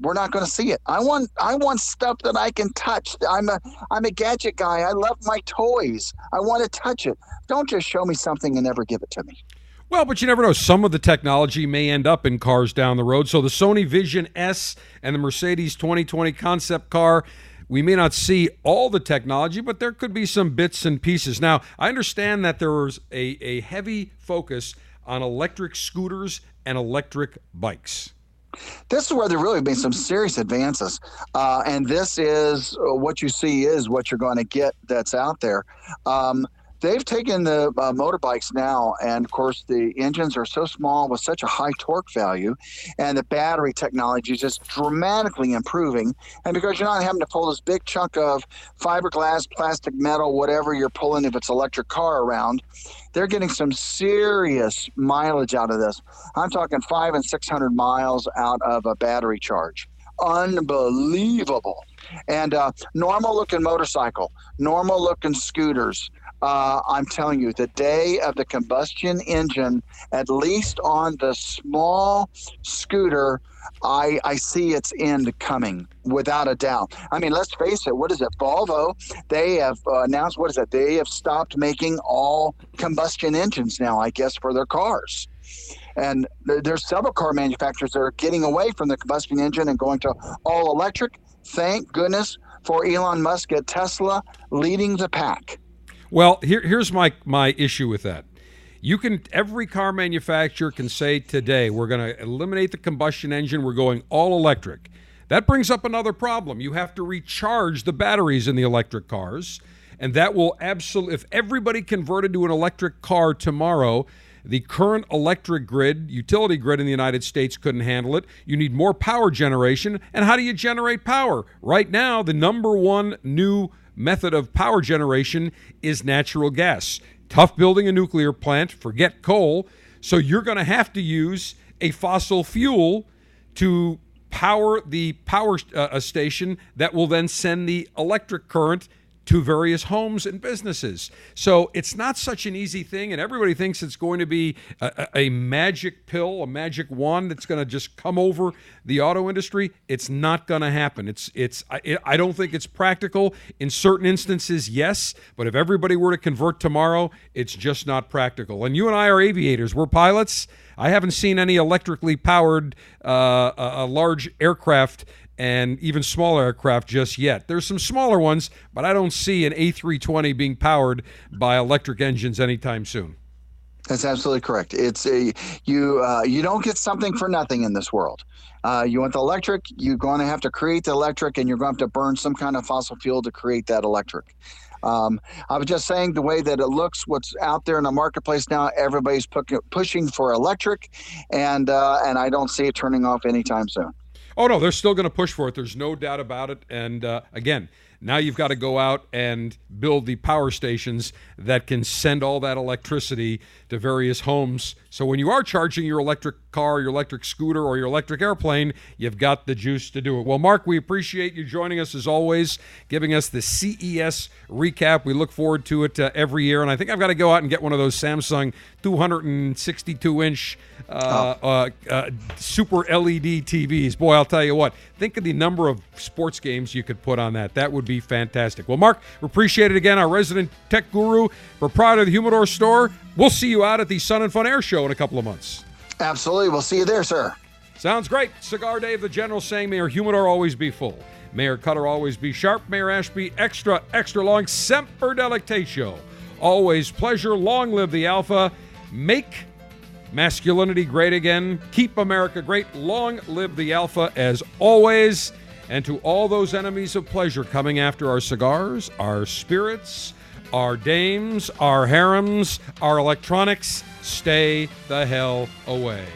we're not going to see it. I want I want stuff that I can touch. I'm a I'm a gadget guy. I love my toys. I want to touch it. Don't just show me something and never give it to me. Well, but you never know. Some of the technology may end up in cars down the road. So the Sony Vision S and the Mercedes 2020 concept car, we may not see all the technology, but there could be some bits and pieces. Now, I understand that there was a, a heavy focus on electric scooters and electric bikes. This is where there really been some serious advances, uh, and this is uh, what you see is what you're going to get that's out there. Um, they've taken the uh, motorbikes now, and of course, the engines are so small with such a high torque value, and the battery technology is just dramatically improving. And because you're not having to pull this big chunk of fiberglass, plastic, metal, whatever you're pulling if it's electric car around, they're getting some serious mileage out of this. I'm talking five and 600 miles out of a battery charge. Unbelievable. And uh, normal looking motorcycle, normal looking scooters, uh, I'm telling you, the day of the combustion engine, at least on the small scooter, I, I see its end coming without a doubt. I mean, let's face it. What is it? Volvo, they have uh, announced, what is it? They have stopped making all combustion engines now, I guess, for their cars. And there's several car manufacturers that are getting away from the combustion engine and going to all electric. Thank goodness for Elon Musk at Tesla leading the pack. Well, here, here's my my issue with that. You can every car manufacturer can say today we're going to eliminate the combustion engine, we're going all electric. That brings up another problem. You have to recharge the batteries in the electric cars, and that will absolutely if everybody converted to an electric car tomorrow, the current electric grid, utility grid in the United States couldn't handle it. You need more power generation, and how do you generate power? Right now, the number one new method of power generation is natural gas. Tough building a nuclear plant, forget coal. So you're going to have to use a fossil fuel to power the power uh, station that will then send the electric current to various homes and businesses. So it's not such an easy thing, and everybody thinks it's going to be a, a, magic pill, a magic wand that's going to just come over the auto industry. It's not going to happen. It's it's I, I don't think it's practical in certain instances. Yes, but if everybody were to convert tomorrow, it's just not practical. And you and I are aviators. We're pilots. I haven't seen any electrically powered uh, a, a large aircraft and even smaller aircraft just yet. There's some smaller ones, but I don't see an A320 being powered by electric engines anytime soon. That's absolutely correct. It's a you uh, you don't get something for nothing in this world. Uh, you want the electric, you're going to have to create the electric, and you're going to have to burn some kind of fossil fuel to create that electric. Um, I was just saying the way that it looks, what's out there in the marketplace now, everybody's pu- pushing for electric, and uh, and I don't see it turning off anytime soon. Oh no, they're still going to push for it. There's no doubt about it. And uh, again, now you've got to go out and build the power stations that can send all that electricity to various homes. So when you are charging your electric car, your electric scooter, or your electric airplane, you've got the juice to do it. Well, Mark, we appreciate you joining us as always, giving us the CES recap. We look forward to it uh, every year. And I think I've got to go out and get one of those Samsung 262 inch uh, Oh. uh, uh, super LED TVs. Boy, I'll tell you what, think of the number of sports games you could put on that. That would be fantastic. Well, Mark, we appreciate it again. Our resident tech guru, proprietor of the Humidor store. We'll see you out at the Sun and Fun Air Show in a couple of months. Absolutely. We'll see you there, sir. Sounds great. Cigar Dave, the General, saying, May your humidor always be full. Mayor Cutter always be sharp. Mayor Ashby extra, extra long. Semper Delectatio. Always pleasure. Long live the Alpha. Make masculinity great again. Keep America great. Long live the Alpha as always. And to all those enemies of pleasure coming after our cigars, our spirits, our dames, our harems, our electronics, stay the hell away.